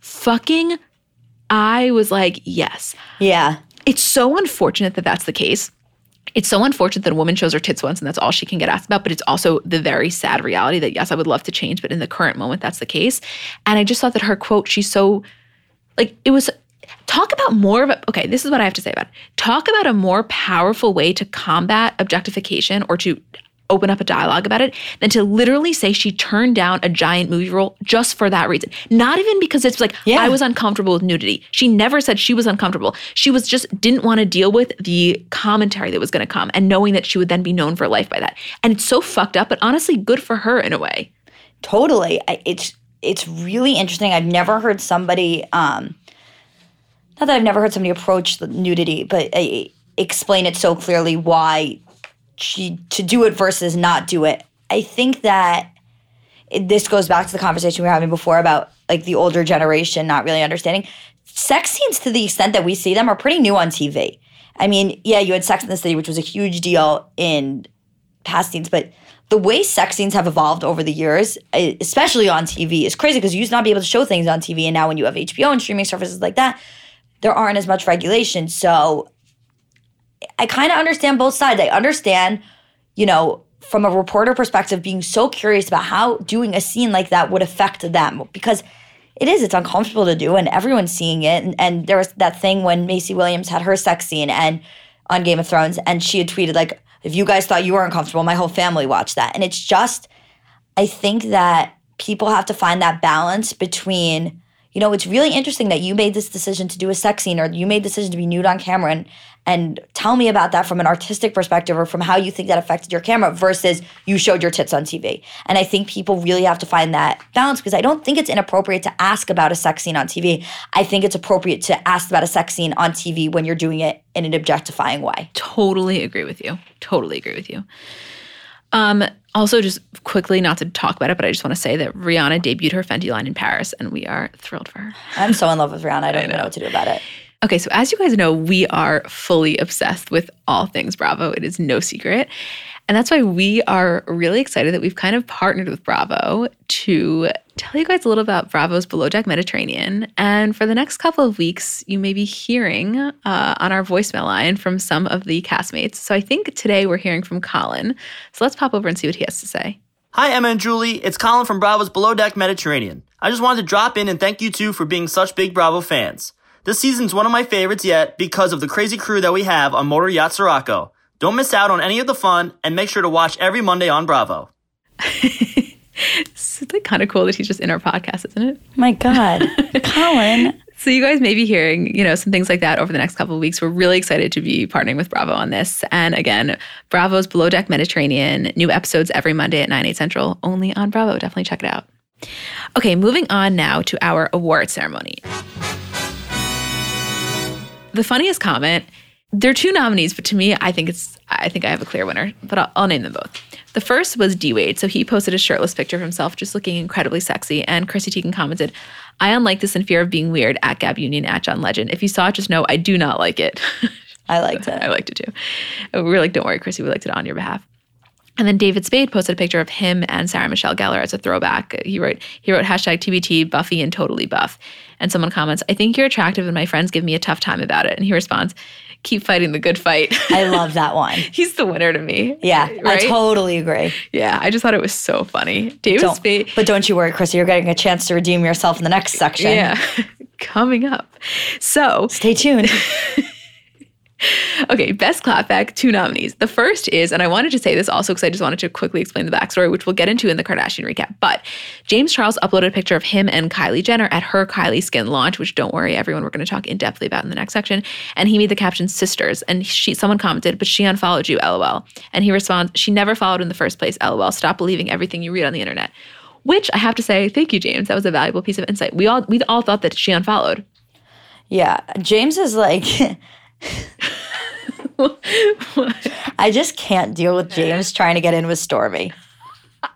Fucking, I was like, yes. Yeah. It's so unfortunate that that's the case. It's so unfortunate that a woman shows her tits once and that's all she can get asked about, but it's also the very sad reality that, yes, I would love to change, but in the current moment, that's the case. And I just thought that her quote, she's so, like, it was, talk about more of a, okay, this is what I have to say about it. Talk about a more powerful way to combat objectification or to open up a dialogue about it than to literally say she turned down a giant movie role just for that reason. Not even because it's like Yeah. I was uncomfortable with nudity. She never said she was uncomfortable. She was just didn't want to deal with the commentary that was going to come and knowing that she would then be known for life by that. And it's so fucked up, but honestly good for her in a way. Totally. It's it's really interesting. I've never heard somebody um not that I've never heard somebody approach the nudity, but uh, explain it so clearly why to do it versus not do it. I think that this goes back to the conversation we were having before about like the older generation not really understanding sex scenes to the extent that we see them are pretty new on TV. I mean, yeah, you had Sex in the City, which was a huge deal in past scenes, but the way sex scenes have evolved over the years, especially on TV, is crazy because you used to not be able to show things on TV, and now when you have HBO and streaming services like that, there aren't as much regulation. So I kind of understand both sides. I understand, you know, from a reporter perspective, being so curious about how doing a scene like that would affect them because it is it's uncomfortable to do and everyone's seeing it and, and there was that thing when maisie williams had her sex scene and on game of thrones and she had tweeted like if you guys thought you were uncomfortable my whole family watched that and it's just i think that people have to find that balance between you know it's really interesting that you made this decision to do a sex scene or you made the decision to be nude on camera and and tell me about that from an artistic perspective or from how you think that affected your camera versus you showed your tits on TV. And I think people really have to find that balance because I don't think it's inappropriate to ask about a sex scene on TV. I think it's appropriate to ask about a sex scene on TV when you're doing it in an objectifying way. Totally agree with you. Totally agree with you. Um, also, just quickly, not to talk about it, but I just want to say that Rihanna debuted her Fenty line in Paris, and we are thrilled for her. I'm so in love with Rihanna. I don't even know what to do about it. Okay, so as you guys know, we are fully obsessed with all things Bravo. It is no secret. And that's why we are really excited that we've kind of partnered with Bravo to tell you guys a little about Bravo's Below Deck Mediterranean. And for the next couple of weeks, you may be hearing uh, on our voicemail line from some of the castmates. So I think today we're hearing from Colin. So let's pop over and see what he has to say. Hi, Emma and Julie. It's Colin from Bravo's Below Deck Mediterranean. I just wanted to drop in and thank you two for being such big Bravo fans. This season's one of my favorites yet because of the crazy crew that we have on Motor Yacht Sirocco. Don't miss out on any of the fun and make sure to watch every Monday on Bravo. It's like kind of cool that he's just in our podcast, isn't it? My God. Colin. So you guys may be hearing, you know, some things like that over the next couple of weeks. We're really excited to be partnering with Bravo on this. And again, Bravo's Below Deck Mediterranean, new episodes every Monday at 9, 8 central, only on Bravo. Definitely check it out. Okay, moving on now to our award ceremony. The funniest comment, there are two nominees, but to me, I think it's I think I have a clear winner, but I'll, I'll name them both. The first was D Wade. So he posted a shirtless picture of himself just looking incredibly sexy. And Chrissy Teigen commented, I unlike this in fear of being weird at Gab Union at John Legend. If you saw it, just know I do not like it. I liked it. I liked it too. We were like, don't worry, Chrissy, we liked it on your behalf. And then David Spade posted a picture of him and Sarah Michelle Gellar as a throwback. He wrote, he wrote hashtag TBT Buffy and totally buff. And someone comments, I think you're attractive and my friends give me a tough time about it. And he responds, keep fighting the good fight. I love that one. He's the winner to me. Yeah, Right? I totally agree. Yeah, I just thought it was so funny. David Don't, Spade. but don't you worry, Chrissy. You're getting a chance to redeem yourself in the next section. Yeah, coming up. So, Stay tuned. Okay, best clapback, two nominees. The first is, and I wanted to say this also because I just wanted to quickly explain the backstory, which we'll get into in the Kardashian recap. But James Charles uploaded a picture of him and Kylie Jenner at her Kylie Skin launch, which don't worry, everyone, we're going to talk in depthly about in the next section. And he made the caption "sisters," and she, someone commented, "But she unfollowed you, lol." And he responds, "She never followed in the first place, lol. Stop believing everything you read on the internet." Which I have to say, thank you, James. That was a valuable piece of insight. We all we all thought that she unfollowed. Yeah, James is like, I just can't deal with James trying to get in with Stormi.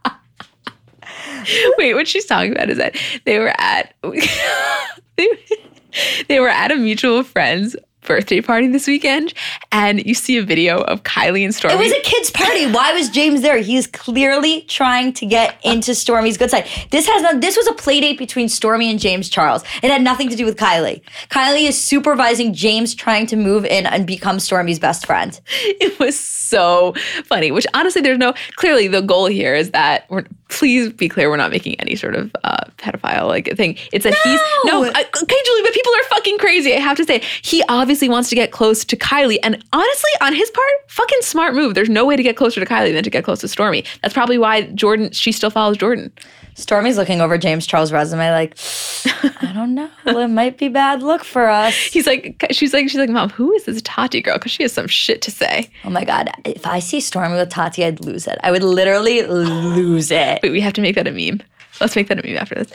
Wait, what she's talking about is that they were at they, they were at a mutual friend's birthday party this weekend, and you see a video of Kylie and Stormi. It was a kid's party. Why was James there? He's clearly trying to get into Stormi's good side. This has not, this was a play date between Stormi and James Charles. It had nothing to do with Kylie. Kylie is supervising James trying to move in and become Stormi's best friend. it was so funny. Which honestly, there's no clearly the goal here is that we're please be clear we're not making any sort of uh, pedophile like thing. It's that he's no okay, Julie, but people are fucking crazy. I have to say he obviously wants to get close to Kylie, and honestly, on his part, fucking smart move. There's no way to get closer to Kylie than to get close to Stormi. That's probably why Jordan she still follows Jordan. Stormi's looking over James Charles' resume like, I don't know. It might be bad look for us. He's like, she's like, she's like, mom, who is this Tati girl? Because she has some shit to say. Oh my God. If I see Stormi with Tati, I'd lose it. I would literally lose it. Wait, we have to make that a meme. Let's make that a meme after this.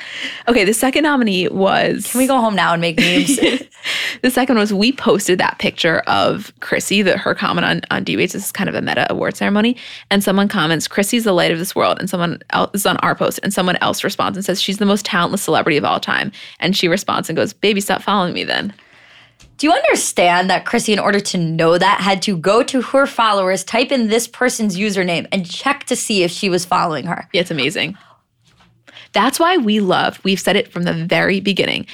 Okay, the second nominee was. Can we go home now and make memes? the second was we posted that picture of Chrissy, that her comment on on D Wade's. This is kind of a meta award ceremony, and someone comments, "Chrissy's the light of this world," and someone else this is on our post, and someone else responds and says, "She's the most talentless celebrity of all time," and she responds and goes, "Baby, stop following me then." Do you understand that Chrissy, in order to know that, had to go to her followers, type in this person's username, and check to see if she was following her? Yeah, it's amazing. That's why we love, we've said it from the very beginning.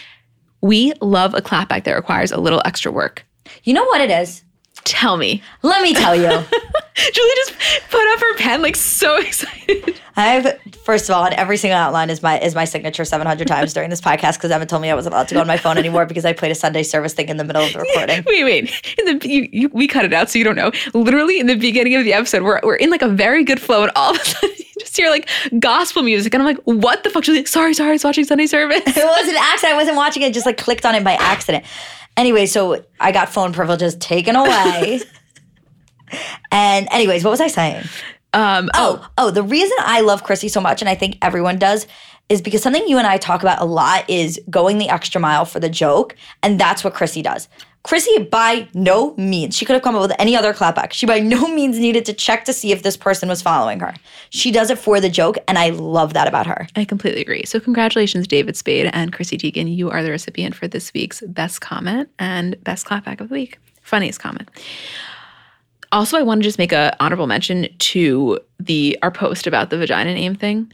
We love a clapback that requires a little extra work. You know what it is? Tell me. Let me tell you. Julie just put up her pen like so excited. I've first of all, on every single outline is my is my signature 700 times during this podcast because Emma told me I wasn't allowed to go on my phone anymore because I played a Sunday service thing in the middle of the recording. wait, wait. In the you, you, we cut it out so you don't know. Literally in the beginning of the episode, we're we're in like a very good flow, and all of a sudden just hear like gospel music, and I'm like, what the fuck? She's like, sorry, sorry, I was watching Sunday service. it was an accident. I wasn't watching it. Just like clicked on it by accident. Anyway, so I got phone privileges taken away. and anyways, what was I saying? Um, Oh, oh, the reason I love Chrissy so much, and I think everyone does, is because something you and I talk about a lot is going the extra mile for the joke. And that's what Chrissy does. Chrissy, by no means, she could have come up with any other clapback. She by no means needed to check to see if this person was following her. She does it for the joke, and I love that about her. I completely agree. So, congratulations, David Spade and Chrissy Teigen. You are the recipient for this week's best comment and best clapback of the week. Funniest comment. Also, I want to just make a honorable mention to the our post about the vagina name thing.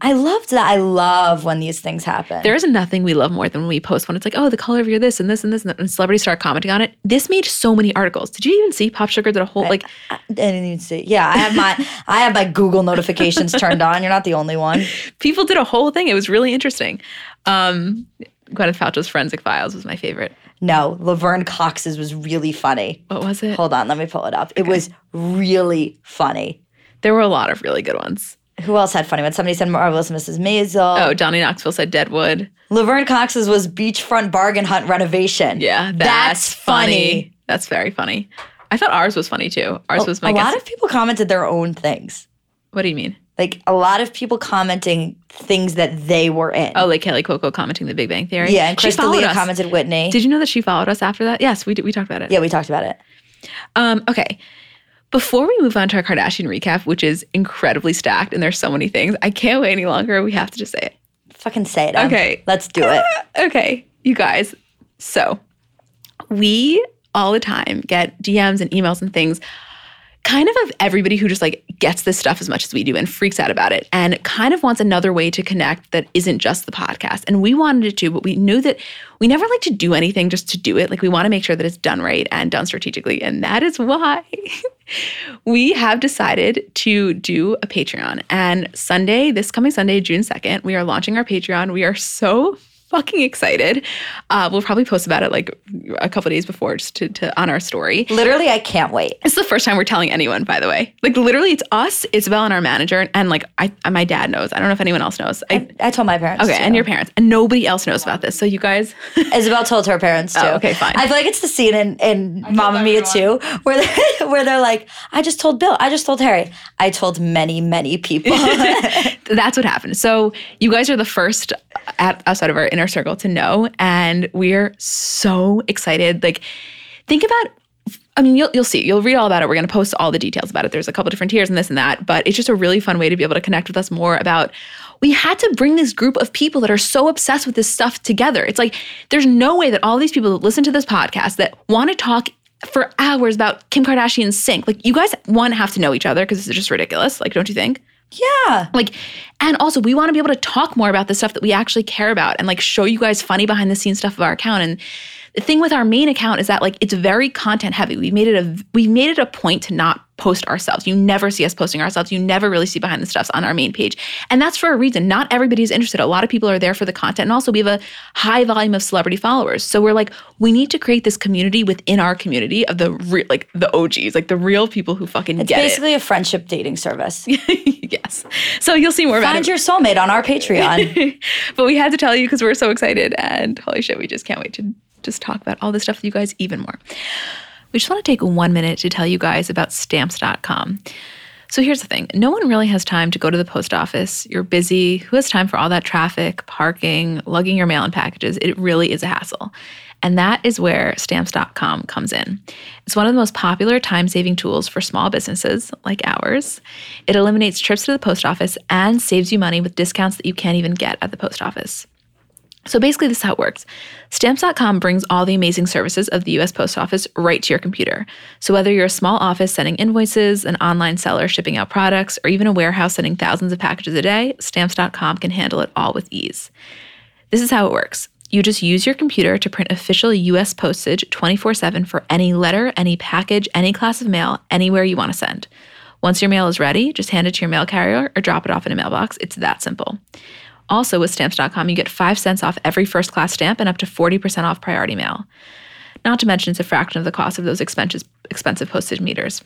I loved that. I love when these things happen. There is nothing we love more than when we post when it's like, oh, the color of your this and this and this, and, and celebrities start commenting on it. This made so many articles. Did you even see Pop Sugar did a whole like? I didn't even see. Yeah, I have my I have my Google notifications turned on. You're not the only one. People did a whole thing. It was really interesting. Um, Gwyneth Paltrow's Forensic Files was my favorite. No, Laverne Cox's was really funny. What was it? Hold on, let me pull it up. It was really funny. There were a lot of really good ones. Who else had funny ones? Somebody said Marvelous Mrs. Maisel. Oh, Johnny Knoxville said Deadwood. Laverne Cox's was Beachfront Bargain Hunt renovation. Yeah, that's, That's funny. That's very funny. I thought ours was funny too. Ours was my a guess. lot of people commented their own things. what do you mean? Like a lot of people commenting things that they were in. Oh, like Kaley Cuoco commenting the Big Bang Theory. yeah, and She Crystal followed Leah commented Whitney. Did you know that she followed us after that? Yes, we did. We talked about it. yeah, we talked about it. Um, okay. Before we move on to our Kardashian recap, which is incredibly stacked and there's so many things, I can't wait any longer. We have to just say it. Fucking say it. Em. Okay. let's do it. okay, you guys. So we all the time get DMs and emails and things kind of of everybody who just like gets this stuff as much as we do and freaks out about it and kind of wants another way to connect that isn't just the podcast. And we wanted it to, but we knew that we never like to do anything just to do it. Like we want to make sure that it's done right and done strategically. And that is why we have decided to do a Patreon. And Sunday, this coming Sunday, June 2nd, we are launching our Patreon. We are so fucking excited. Uh, we'll probably post about it like a couple days before just to, to on our story. Literally, I can't wait. It's the first time we're telling anyone, by the way. Like literally, it's us, Isabel, and our manager, and like I, my dad knows. I don't know if anyone else knows. I, I told my parents. okay, too. and your parents, and nobody else knows about this. So you guys, Isabel told her parents too. Oh, okay, fine. I feel like it's the scene in, in Mamma Mia too, where they, where they're like, "I just told Bill. I just told Harry. I told many, many people." that's what happened. So you guys are the first at, outside of our inner circle to know, and we're so excited. Like, think about. I mean, you'll you'll see. You'll read all about it. We're going to post all the details about it. There's a couple different tiers and this and that, but it's just a really fun way to be able to connect with us more about. We had to bring this group of people that are so obsessed with this stuff together. It's like there's no way that all these people that listen to this podcast that want to talk for hours about Kim Kardashian's sink. Like you guys one have to know each other because this is just ridiculous. Like, don't you think? Yeah. Like, and also we want to be able to talk more about the stuff that we actually care about and like show you guys funny behind the scenes stuff of our account. And the thing with our main account is that like it's very content heavy. We made it a we made it a point to not post ourselves. You never see us posting ourselves. You never really see behind the stuffs on our main page. And that's for a reason. Not everybody is interested. A lot of people are there for the content. And also we have a high volume of celebrity followers. So we're like, we need to create this community within our community of the re- like the OGs, like the real people who fucking It's get basically a friendship dating service. yes. So you'll see more about Find your soulmate on our Patreon. but we had to tell you because we're so excited and holy shit, we just can't wait to just talk about all this stuff with you guys even more. We just want to take one minute to tell you guys about stamps.com. So here's the thing no one really has time to go to the post office. You're busy. Who has time for all that traffic, parking, lugging your mail and packages? It really is a hassle. And that is where stamps.com comes in. It's one of the most popular time saving tools for small businesses like ours. It eliminates trips to the post office and saves you money with discounts that you can't even get at the post office. So basically, this is how it works. Stamps.com brings all the amazing services of the US Post Office right to your computer. So whether you're a small office sending invoices, an online seller shipping out products, or even a warehouse sending thousands of packages a day, Stamps.com can handle it all with ease. This is how it works. You just use your computer to print official US postage 24 7 for any letter, any package, any class of mail, anywhere you want to send. Once your mail is ready, just hand it to your mail carrier or drop it off in a mailbox. It's that simple. Also, with stamps.com, you get 5 cents off every first class stamp and up to 40% off priority mail. Not to mention, it's a fraction of the cost of those expensive, postage meters.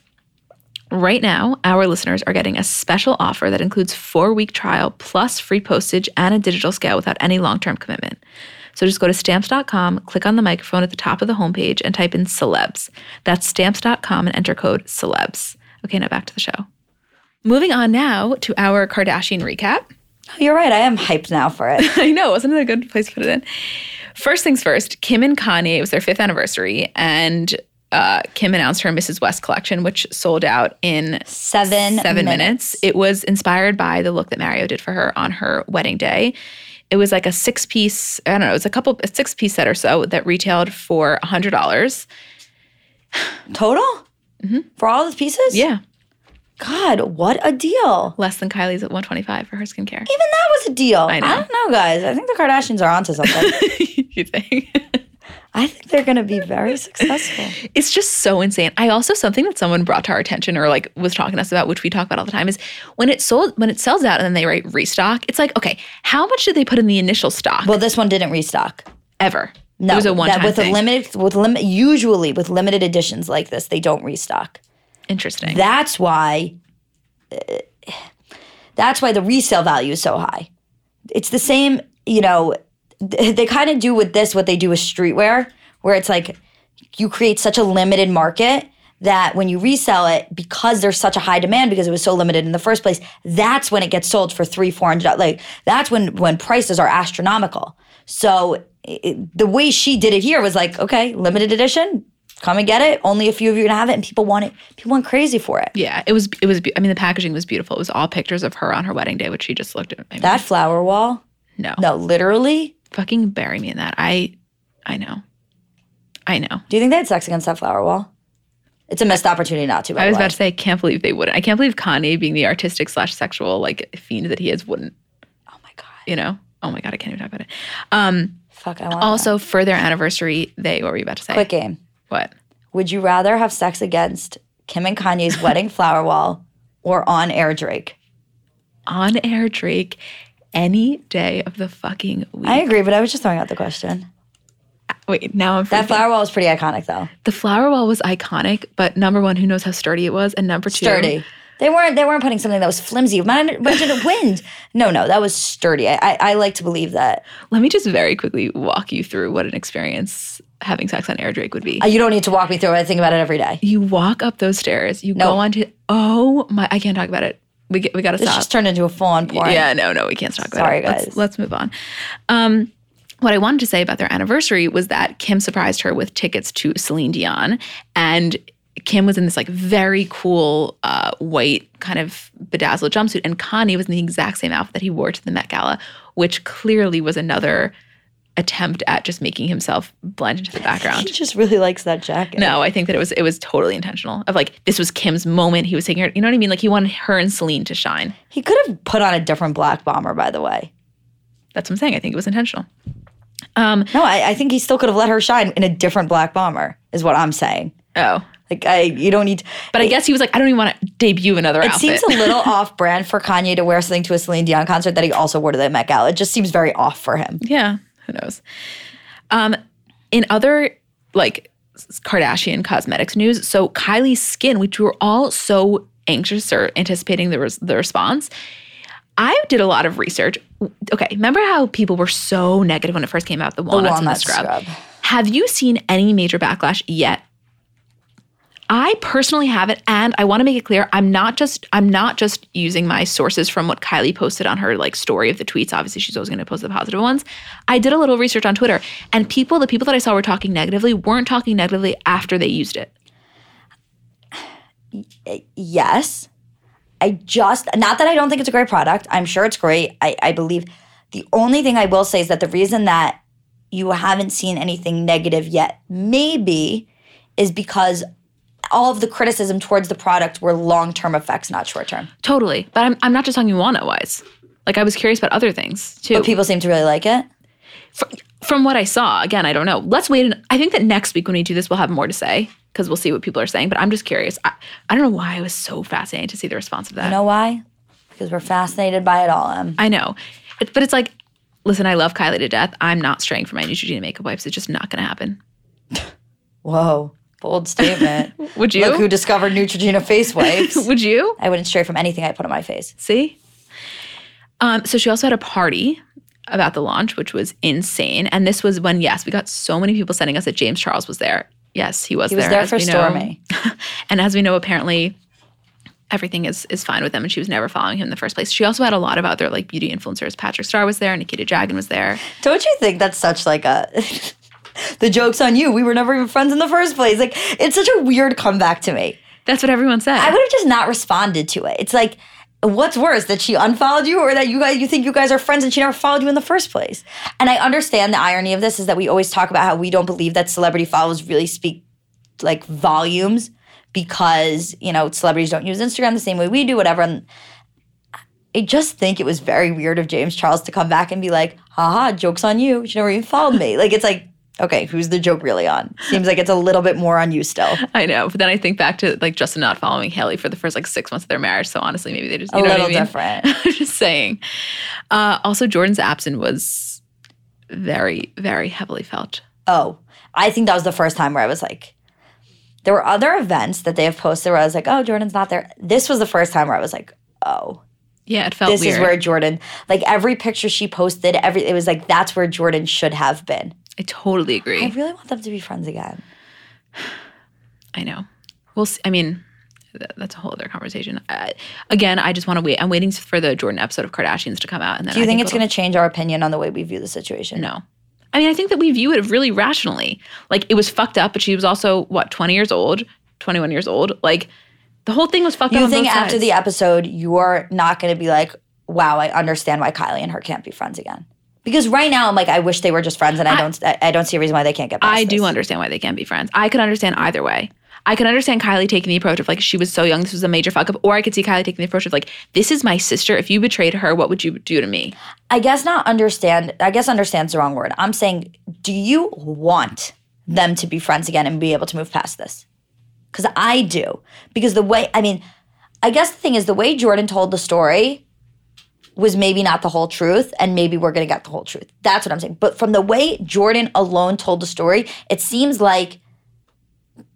Right now, our listeners are getting a special offer that includes four week trial plus free postage and a digital scale without any long term commitment. So just go to stamps.com, click on the microphone at the top of the homepage, and type in celebs. That's stamps.com and enter code celebs. Okay, now back to the show. Moving on now to our Kardashian recap. You're right. I am hyped now for it. I know, wasn't it a good place to put it in? First things first, Kim and Kanye, it was their fifth anniversary, and uh, Kim announced her Mrs. West collection, which sold out in Seven seven minutes. minutes. It was inspired by the look that Mario did for her on her wedding day. It was like a six piece, I don't know, it was a couple, a six piece set or so that retailed for a $100. Total? For all those pieces? Mm-hmm. Yeah, God, what a deal. less than Kylie's at 125 for her skincare. Even that was a deal. I, know. don't know, guys. I think the Kardashians are onto something. you think? I think they're going to be very successful. it's just so insane. I also something that someone brought to our attention or like was talking to us about, which we talk about all the time, is when it sold when it sells out and then they write restock. It's like okay, how much did they put in the initial stock Well, this one didn't restock. ever? No, it was a one with thing. a limited with limit usually with limited editions like this, they don't restock. Interesting. That's why uh, that's why the resale value is so high. It's the same, you know, they kind of do with this what they do with streetwear, where it's like you create such a limited market that when you resell it, because there's such a high demand because it was so limited in the first place, that's when it gets sold for three, four hundred. Like that's when when prices are astronomical. So it, the way she did it here was like, okay, limited edition, come and get it. Only a few of you are gonna have it, and people want it. People went crazy for it. yeah, it was. It was. I mean, the packaging was beautiful. It was all pictures of her on her wedding day, which she just looked at. That flower wall, no, no, literally. Fucking bury me in that. I, I know, I know. Do you think they had sex against that flower wall? It's a missed opportunity not to. I was about to say, I can't believe they wouldn't. I can't believe Kanye, being the artistic slash sexual like fiend that he is, wouldn't. oh my god! You know. Oh my god, I can't even talk about it. Um. Fuck, I want. Also, for their anniversary, they. What were you about to say? that. quick game. What? Would you rather have sex against Kim and Kanye's wedding flower wall or on air Drake? on air Drake. Any day of the fucking week. I agree, but I was just throwing out the question. Wait, now I'm That freaking- flower wall was pretty iconic, though. The flower wall was iconic, but number one, who knows how sturdy it was, and number two, Sturdy. They weren't. They weren't putting something that was flimsy. Imagine, imagine it wind. No, no, that was sturdy. I, I, I like to believe that. Let me just very quickly walk you through what an experience having sex on Air Drake would be. Uh, you don't need to walk me through it. I think about it every day. you walk up those stairs, you No. go onto. Oh my! I can't talk about it. We get, we got to This stop. just turned into a full-on porn. Yeah, no, no, we can't talk about Sorry, it. Let's, guys. let's move on. Um, what I wanted to say about their anniversary was that Kim surprised her with tickets to Celine Dion, and Kim was in this like very cool uh, white kind of bedazzled jumpsuit, and Kanye was in the exact same outfit that he wore to the Met Gala, which clearly was another attempt at just making himself blend into the background. He just really likes that jacket. No, I think that it was it was totally intentional. Of like this was Kim's moment. He was taking her. You know what I mean? Like he wanted her and Celine to shine. He could have put on a different black bomber, by the way. That's what I'm saying. I think it was intentional. Um, No, I, I think he still could have let her shine in a different black bomber. Is what I'm saying. oh, Like I, you don't need. but I guess he was like, I don't even want to debut another It outfit. seems a little off-brand for Kanye to wear something to a Celine Dion concert that he also wore to the Met Gala. It just seems very off for him. yeah, who knows? Um, in other like Kardashian cosmetics news, so Kylie's skin, which we were all so anxious or anticipating the res- the response. I did a lot of research. Okay, remember how people were so negative when it first came out, the walnuts and the walnut scrub. scrub. Have you seen any major backlash yet? I personally have it and I want to make it clear I'm not just I'm not just using my sources from what Kylie posted on her like story of the tweets. Obviously, she's always going to post the positive ones. I did a little research on Twitter, and people, the people that I saw were talking negatively, weren't talking negatively after they used it. Uh, yes. I just not that I don't think it's a great product. I'm sure it's great. I, I believe the only thing I will say is that the reason that you haven't seen anything negative yet, maybe, is because all of the criticism towards the product were long term effects, not short term. Totally, but I'm I'm not just talking walnut wise. Like I was curious about other things too. But people seem to really like it. Fr- from what I saw, again, I don't know. Let's wait. And I think that next week when we do this, we'll have more to say because we'll see what people are saying. But I'm just curious. I, I don't know why I was so fascinated to see the response of that. You know why? Because we're fascinated by it all. Em. I know. It, but it's like, listen, I love Kylie to death. I'm not straying for my Neutrogena makeup wipes. It's just not going to happen. Whoa, bold statement. Would you? Look who discovered Neutrogena face wipes. Would you? I wouldn't stray from anything I put on my face. See? Um, so she also had a party about the launch, which was insane. And this was when, yes, we got so many people sending us that James Charles was there. Yes, he was He was there. there for. Stormi. and as we know, apparently everything is is fine with them and she was never following him in the first place. She also had a lot of other like beauty influencers. Patrick Starr was there, Nikita Dragun was there. Don't you think that's such like a the joke's on you? We were never even friends in the first place. Like it's such a weird comeback to me. That's what everyone said. I would have just not responded to it. It's like what's worse that she unfollowed you or that you guys you think you guys are friends and she never followed you in the first place. And I understand the irony of this is that we always talk about how we don't believe that celebrity follows really speak like volumes because, you know, celebrities don't use Instagram the same way we do whatever and I just think it was very weird of James Charles to come back and be like, haha, joke's on you. She never even followed me. Like, it's like, okay, who's the joke really on? Seems like it's a little bit more on you still. I know, but then I think back to like Justin not following Hailey for the first like six months of their marriage. So honestly, maybe they just you A know little what I mean? different. I'm just saying. Uh, also, Jordan's absence was very, very heavily felt. Oh, I think that was the first time where I was like, there were other events that they have posted where I was like, oh, Jordan's not there. This was the first time where I was like, oh, Yeah, it felt this weird. is where Jordan, like every picture she posted, every it was like that's where Jordan should have been. I totally agree. I really want them to be friends again. I know. We'll see. I mean, th- that's a whole other conversation. Uh, again, I just want to wait. I'm waiting for the Jordan episode of Kardashians to come out, and then Do you I think, it's going to change our opinion on the way we view the situation? No. I mean, I think that we view it really rationally. Like it was fucked up, but she was also what 20 years old, 21 years old. Like the whole thing was fucked up. You think after sides. the episode, you're not going to be like, wow, I understand why Kylie and her can't be friends again? Because right now, I'm like, I wish they were just friends, and I, don't, I, I don't see a reason why they can't get. Past I do this. understand why they can't be friends. I could understand either way. I could understand Kylie taking the approach of like she was so young, this was a major fuck up, or I could see Kylie taking the approach of like this is my sister. If you betrayed her, what would you do to me? I guess not understand. I guess understand's the wrong word. I'm saying, do you want them to be friends again and be able to move past this? Because I do. Because the way, I mean, I guess the thing is, the way Jordan told the story, was maybe not the whole truth, and maybe we're gonna get the whole truth. That's what I'm saying. But from the way Jordan alone told the story, it seems like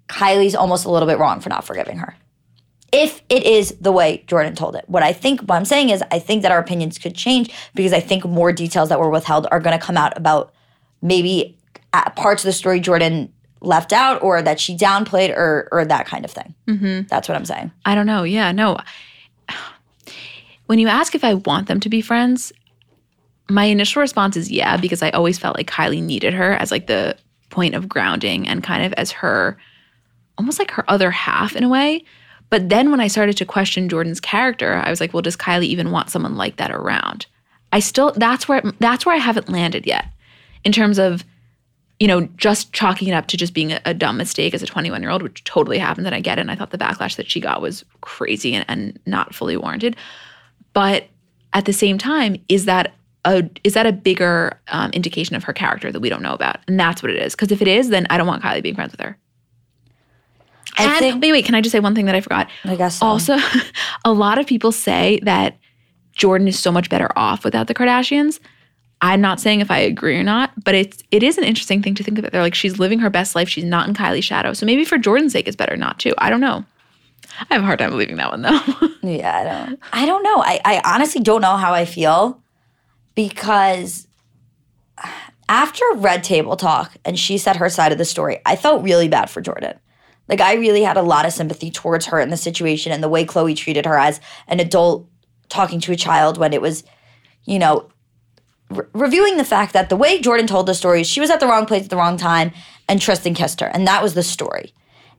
Kylie's almost a little bit wrong for not forgiving her. If it is the way Jordan told it. What I think, what I'm saying is, I think that our opinions could change because I think more details that were withheld are gonna come out about maybe uh, parts of the story Jordan left out or that she downplayed or or that kind of thing. Mm-hmm. That's what I'm saying. I don't know. Yeah, no. When you ask if I want them to be friends, my initial response is yeah, because I always felt like Kylie needed her as like the point of grounding and kind of as her almost like her other half in a way. But then when I started to question Jordan's character, I was like, well, does Kylie even want someone like that around? I still that's where that's where I haven't landed yet in terms of you know, just chalking it up to just being a, a dumb mistake as a 21 year old, which totally happened, and I get it. And I thought the backlash that she got was crazy and, and not fully warranted. But at the same time, is that a is that a bigger um, indication of her character that we don't know about? And that's what it is. Because if it is, then I don't want Kylie being friends with her. I and think- wait, wait, can I just say one thing that I forgot? I guess so. Also, a lot of people say that Jordan is so much better off without the Kardashians. I'm not saying if I agree or not, but it's it is an interesting thing to think about. They're like she's living her best life. She's not in Kylie's shadow. So maybe for Jordan's sake, it's better not to. I don't know. I have a hard time believing that one though. Yeah, I don't. I don't know. I, I honestly don't know how I feel because after Red Table Talk and she said her side of the story, I felt really bad for Jordan. Like I really had a lot of sympathy towards her in the situation and the way Khloe treated her as an adult talking to a child when it was, you know, re- reviewing the fact that the way Jordan told the story, she was at the wrong place at the wrong time and Tristan kissed her. And that was the story.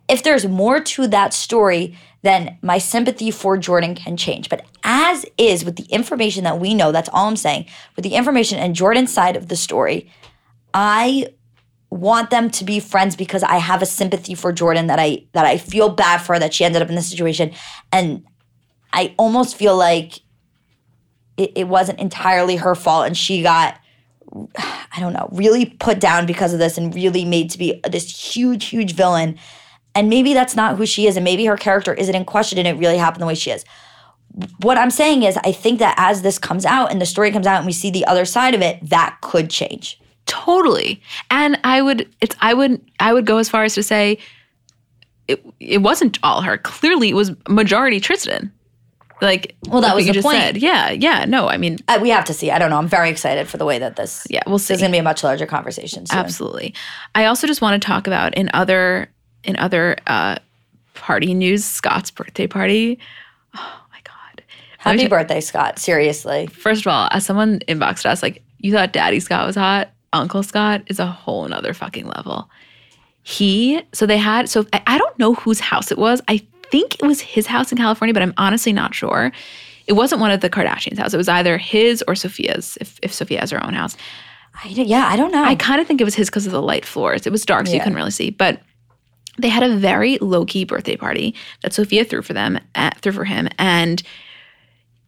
If there's more to that story, then my sympathy for Jordan can change. But as is with the information that we know, that's all I'm saying, with the information and Jordan's side of the story, I want them to be friends because I have a sympathy for Jordan that I that I feel bad for that she ended up in this situation. And I almost feel like it, it wasn't entirely her fault and she got I don't know, really put down because of this and really made to be this huge, huge villain. And maybe that's not who she is, and maybe her character isn't in question and it really happened the way she is. What I'm saying is, I think that as this comes out and the story comes out and we see the other side of it, that could change. totally. And I would it's I would I would go as far as to say it it wasn't all her. Clearly it was majority Tristan. Like Well, that like was you the just point. said. Yeah, yeah. No, I mean, Uh, we have to see. I don't know. I'm very excited for the way that this. yeah, we'll see. It's going to be a much larger conversation soon. Absolutely. I also just want to talk about in other in other uh, party news, Scott's birthday party. Oh my god! Happy t- birthday, Scott. Seriously. First of all, as someone inboxed us, like you thought Daddy Scott was hot, Uncle Scott is a whole nother fucking level. He so they had so I, I don't know whose house it was. I think it was his house in California, but I'm honestly not sure. It wasn't one of the Kardashians' house. It was either his or Sofia's, if, if Sofia has her own house. I, yeah, I don't know. I kind of think it was his because of the light floors. It was dark, so you couldn't really see. But they had a very low key birthday party that Sofia threw for them, uh, threw for him, and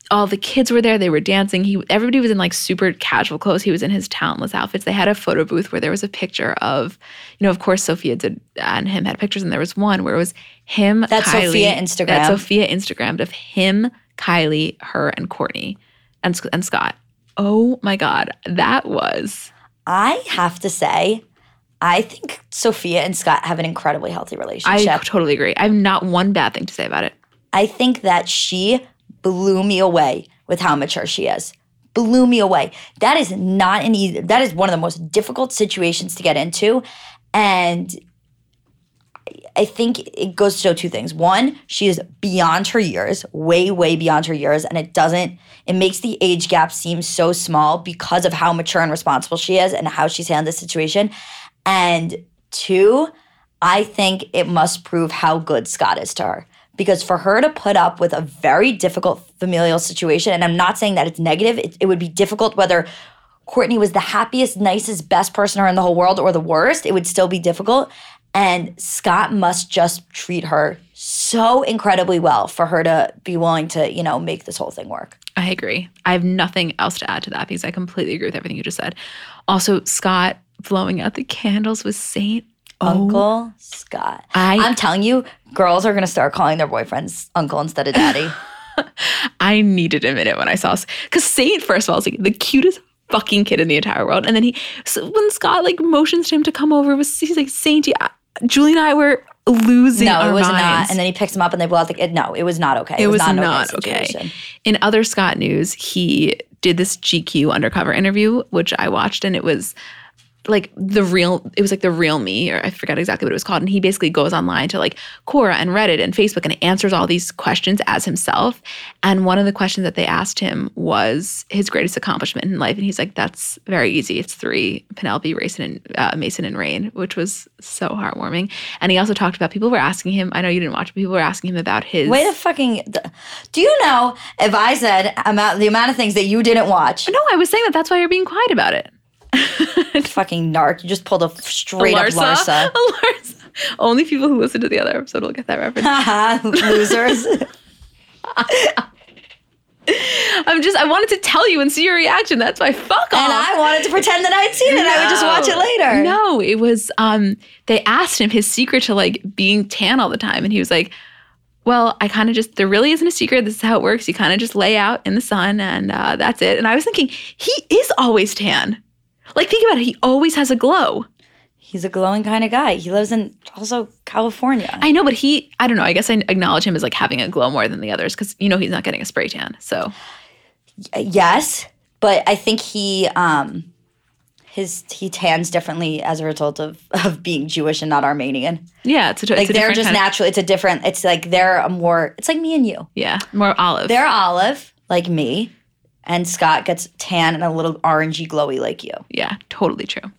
all the kids were there. They were dancing. He, everybody was in like super casual clothes. He was in his talentless outfits. They had a photo booth where there was a picture of, you know, of course, Sofia did and him had pictures, and there was one where it was him. That Sofia Instagrammed. That Sofia Instagrammed of him, Kylie, her, and Kourtney, and and Scott. Oh my God, that was I have to say, I think Sofia and Scott have an incredibly healthy relationship. I totally agree. I have not one bad thing to say about it. I think that she blew me away with how mature she is. Blew me away. That is not an easy, that is one of the most difficult situations to get into. And I think it goes to show two things. One, she is beyond her years, way, way beyond her years. And it doesn't, it makes the age gap seem so small because of how mature and responsible she is and how she's handled the situation. And two, I think it must prove how good Scott is to her. Because for her to put up with a very difficult familial situation, and I'm not saying that it's negative, it, it would be difficult whether Kourtney was the happiest, nicest, best person in the whole world or the worst, it would still be difficult. And Scott must just treat her so incredibly well for her to be willing to, you know, make this whole thing work. I agree. I have nothing else to add to that because I completely agree with everything you just said. Also, Scott blowing out the candles with Saint. Oh, Uncle Scott. I- I'm telling you, girls are gonna start calling their boyfriends uncle instead of daddy. I needed a minute when I saw because Saint, first of all, is like the cutest fucking kid in the entire world. And then he, so when Scott like motions to him to come over, was he's like Saint, yeah, Julie and I were losing. No, it was minds. not. And then he picks him up and they blow out the. It, no, it was not okay. It was an not okay. situation. In other Scott news, he did this GQ undercover interview, which I watched, and it was like the real it was like the real me or i forget exactly what it was called. And he basically goes online to like quora and reddit and facebook and answers all these questions as himself. And one of the questions that they asked him was his greatest accomplishment in life. And he's like that's very easy. It's three penelope mason and uh, mason and reign which was so heartwarming. And he also talked about people were asking him i know you didn't watch but people were asking him about his Wait a fucking. Do you know if I said amount the amount of things that you didn't watch? no i was saying that that's why you're being quiet about it Fucking narc. You just pulled a straight up Larsa. A Larsa. Only people who listen to the other episode will get that reference. Losers. I'm just I wanted to tell you and see your reaction. That's why fuck off. and I wanted to pretend that I'd seen it. I would just watch it later. No, it was um they asked him his secret to like being tan all the time and he was like, "Well, I kind of just there really isn't a secret. This is how it works. You kind of just lay out in the sun and uh, that's it." And I was thinking, he is always tan. Like think about it, he always has a glow. He's a glowing kind of guy. He lives in also California. I know, but he I don't know. I guess I acknowledge him as like having a glow more than the others cuz you know he's not getting a spray tan. So, yes, but I think he um his he tans differently as a result of of being Jewish and not Armenian. yeah, it's a, Like it's a they're just kind of- natural. It's a different. It's like they're a more. It's like me and you. Yeah, more olive. They're olive like me, and Scott gets tan and a little orangey glowy like you. Yeah, totally true.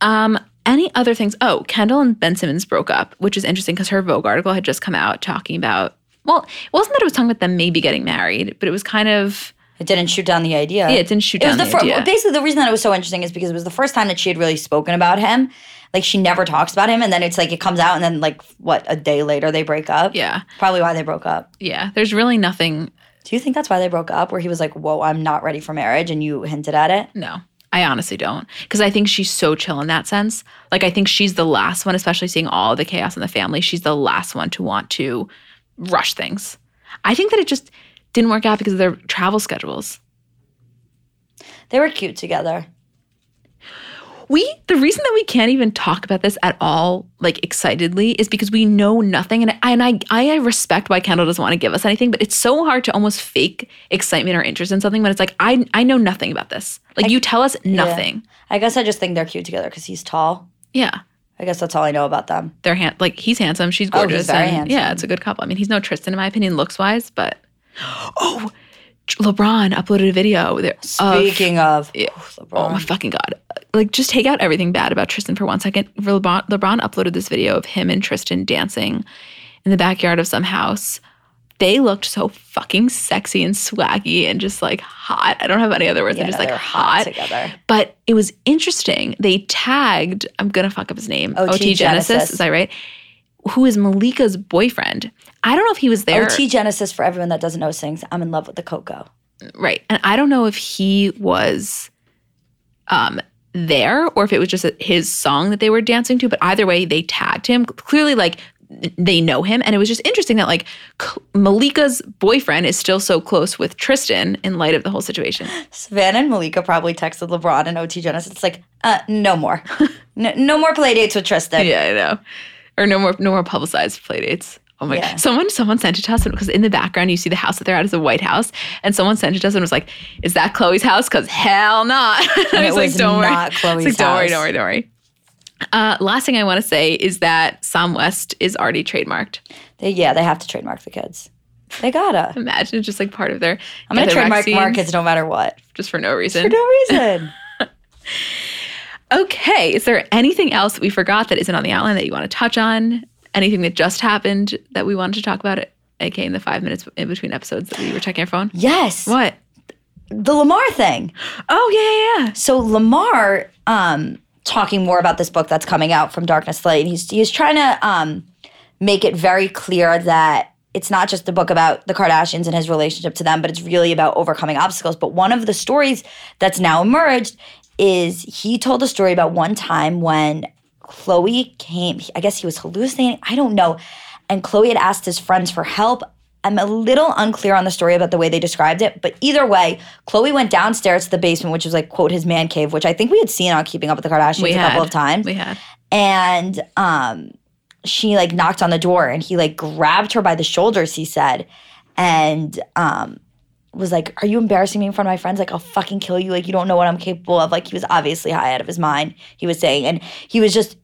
Um, any other things? Oh, Kendall and Ben Simmons broke up, which is interesting because her Vogue article had just come out talking about. Well, it wasn't that it was talking about them maybe getting married, but it was kind of It didn't shoot down the idea. yeah, it didn't shoot It down the, the, fir- idea. basically the reason that it was so interesting is because it was the first time that she had really spoken about him. Like she never talks about him, and then it's like it comes out, and then like what a day later they break up. Yeah, probably why they broke up. yeah. There's really nothing. Do you think that's why they broke up? Where he was like, "Whoa, I'm not ready for marriage," and you hinted at it. No, I honestly don't, because I think she's so chill in that sense. Like I think she's the last one, especially seeing all the chaos in the family. She's the last one to want to rush things. I think that it just didn't work out because of their travel schedules. They were cute together. We the reason that we can't even talk about this at all like excitedly is because we know nothing and I, and I I respect why Kendall doesn't want to give us anything but it's so hard to almost fake excitement or interest in something when it's like I I know nothing about this like you tell us nothing I guess I just think they're cute together because he's tall. yeah, I guess that's all I know about them. they're hand like he's handsome she's gorgeous. Oh, he's very and handsome. yeah it's a good couple I mean he's no Tristan in my opinion looks wise but oh LeBron uploaded a video there of- Speaking of, Yeah. oh, Oh my fucking god! Like, just take out everything bad about Tristan for one second. LeBron, LeBron uploaded this video of him and Tristan dancing in the backyard of some house. They looked so fucking sexy and swaggy and just like hot. I don't have any other words. Yeah, They're just like they're hot. together. But it was interesting. They tagged. I'm gonna fuck up his name. OT Genasis. Is that right? Who is Malika's boyfriend? I don't know if he was there. OT Genasis for everyone that doesn't know sings "I'm in love with the Coco." Right. And I don't know if he was um there or if it was just his song that they were dancing to, but either way they tagged him. Clearly like they know him and it was just interesting that like Malika's boyfriend is still so close with Tristan in light of the whole situation. Savannah and Malika probably texted LeBron and OT Genasis. It's like, uh, no more, no, no more play dates with Tristan. yeah, I know. Or no more no more publicized playdates. Oh my Yeah. Someone someone sent it to us because in the background you see the house that they're at is a White House, and someone sent it to us and was like, "Is that Khloe's house?" Because hell not. I it was not worry. Khloe's like, Don't worry, don't worry, don't worry. Uh, last thing I want to say is that Psalm West is already trademarked. They, yeah, they have to trademark the kids. They gotta. Imagine it's just like part of their. I'm gonna trademark vaccines markets no matter what. just for no reason. For no reason. Okay, is there anything else that we forgot that isn't on the outline that you want to touch on? Anything that just happened that we wanted to talk about? Okay, in the five minutes in between episodes that we were checking our phone. yes. What? The Lamar thing. Oh yeah, yeah, yeah. So Lamar, um, talking more about this book that's coming out from Darkness Light, and he's he's trying to um, make it very clear that it's not just a book about the Kardashians and his relationship to them, but it's really about overcoming obstacles. But one of the stories that's now emerged is he told a story about one time when Khloe came. I guess he was hallucinating. I don't know. And Khloe had asked his friends for help I'm a little unclear on the story about the way they described it, but either way, Khloe went downstairs to the basement, which was like quote his man cave, which I think we had seen on Keeping Up with the Kardashians We a couple of times. We had. and um she like knocked on the door and he like grabbed her by the shoulders he said and um was like are you embarrassing me in front of my friends? Like i'll fucking kill you. Like you don't know what i'm capable of. Like he was obviously high out of his mind he was saying. And he was just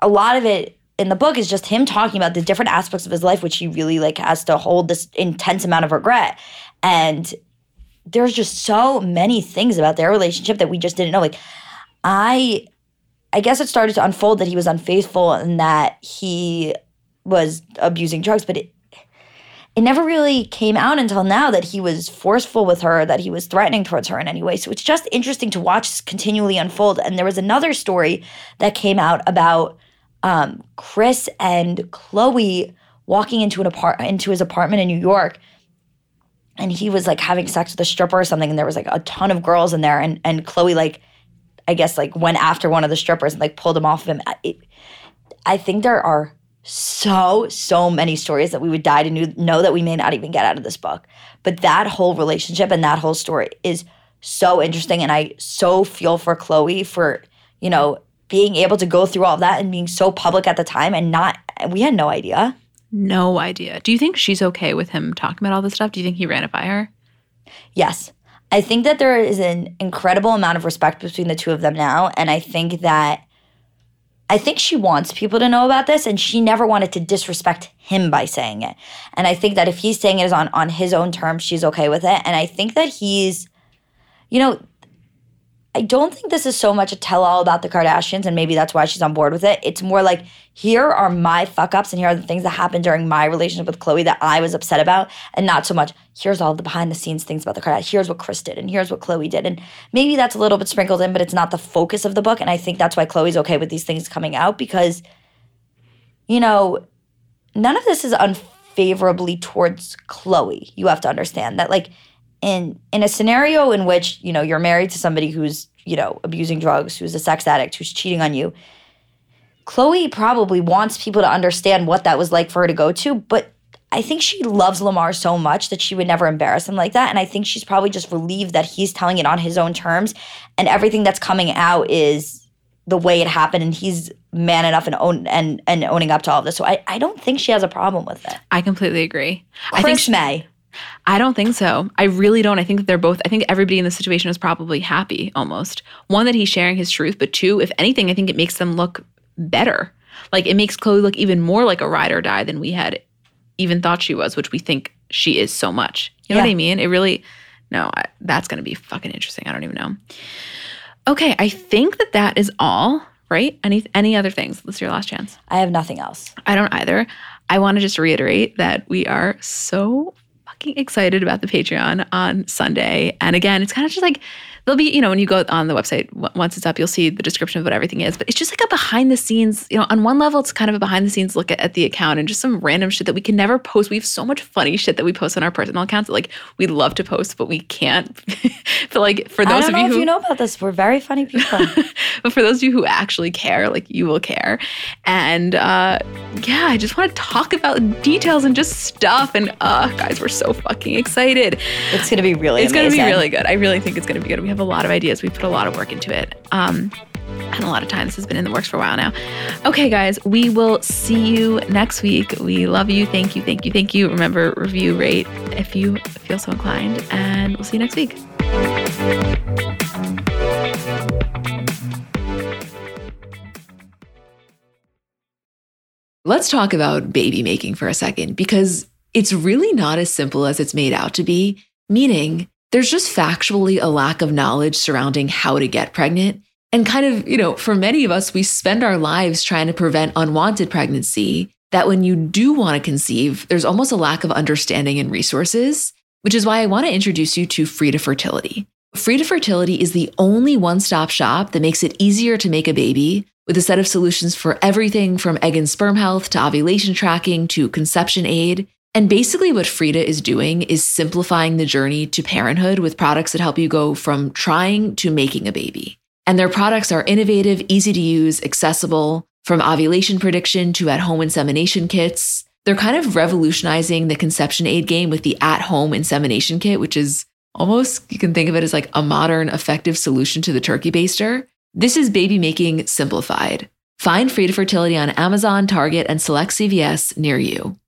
a lot of it in the book is just him talking about the different aspects of his life which he really like has to hold this intense amount of regret. And there's just so many things about their relationship that we just didn't know. Like i I guess it started to unfold that he was unfaithful and that he was abusing drugs, but it it never really came out until now that he was forceful with her, that he was threatening towards her in any way. So it's just interesting to watch this continually unfold. And there was another story that came out about um, Chris and Khloe walking into an apart into his apartment in New York, and he was like having sex with a stripper or something, and there was like a ton of girls in there, and and Khloe like I guess like went after one of the strippers and like pulled him off of him. It, I think there are so so many stories that we would die to knew, know that we may not even get out of this book. But that whole relationship and that whole story is so interesting, and I so feel for Khloe for you know being able to go through all of that and being so public at the time and not we had no idea. No idea. Do you think she's okay with him talking about all this stuff? Do you think he ran it by her? Yes. I think that there is an incredible amount of respect between the two of them now. And I think that I think she wants people to know about this and she never wanted to disrespect him by saying it. And I think that if he's saying it is on on his own terms, she's okay with it. And I think that he's you know, I don't think this is so much a tell all about the Kardashians, and maybe that's why she's on board with it. It's more like, here are my fuck ups, and here are the things that happened during my relationship with Khloe that I was upset about, and not so much, here's all the behind the scenes things about the Kardashians. Here's what Chris did, and here's what Khloe did. And maybe that's a little bit sprinkled in, but it's not the focus of the book. And I think that's why Khloe's okay with these things coming out because, you know, none of this is unfavorably towards Khloe. You have to understand that, like, in in a scenario in which you know you're married to somebody who's you know abusing drugs who's a sex addict who's cheating on you khloe probably wants people to understand what that was like for her to go to but i think she loves lamar so much that she would never embarrass him like that and i think she's probably just relieved that he's telling it on his own terms and everything that's coming out is the way it happened and he's man enough and own and and owning up to all of this. So i, I don't think she has a problem with it. I completely agree. I think she- may I don't think so. I really don't. I think that they're both, I think everybody in the situation is probably happy almost. One, that he's sharing his truth, but two, if anything, I think it makes them look better. Like it makes Khloe look even more like a ride or die than we had even thought she was, which we think she is so much. You know what I mean? It really, no, I, that's going to be fucking interesting. I don't even know. Okay, I think that that is all, right? Any any other things? This is your last chance. i have nothing else I don't either. I want to just reiterate that we are so fucking excited about the Patreon on Sunday. And again, it's kind of just like there'll be, you know, when you go on the website, w- once it's up, you'll see the description of what everything is. But it's just like a behind the scenes, you know, on one level, it's kind of a behind the scenes look at, at the account and just some random shit that we can never post. We have so much funny shit that we post on our personal accounts that like we'd love to post, but we can't. but like for those of you if who you know about this we're very funny people but for those of you who actually care, like you will care. And uh, yeah, I just want to talk about details and just stuff. And uh, guys, we're so fucking excited. It's gonna be really. It's going to be really good. I really think it's going to be good. We have a lot of ideas. We put a lot of work into it. Um, and a lot of time. This has been in the works for a while now. Okay, guys, we will see you next week. We love you. Thank you. Thank you. Thank you. Remember, review, rate if you feel so inclined. And we'll see you next week. Let's talk about baby making for a second because it's really not as simple as it's made out to be, meaning there's just factually a lack of knowledge surrounding how to get pregnant. And kind of, you know, for many of us, we spend our lives trying to prevent unwanted pregnancy. That when you do want to conceive, there's almost a lack of understanding and resources, which is why I want to introduce you to Frida Fertility. Frida Fertility is the only one stop shop that makes it easier to make a baby with a set of solutions for everything from egg and sperm health to ovulation tracking to conception aid. And basically, what Frida is doing is simplifying the journey to parenthood with products that help you go from trying to making a baby. And their products are innovative, easy to use, accessible, from ovulation prediction to at home insemination kits. They're kind of revolutionizing the conception aid game with the at home insemination kit, which is almost, you can think of it as like a modern, effective solution to the turkey baster. This is baby making simplified. Find Frida Fertility on Amazon, Target, and select CVS near you.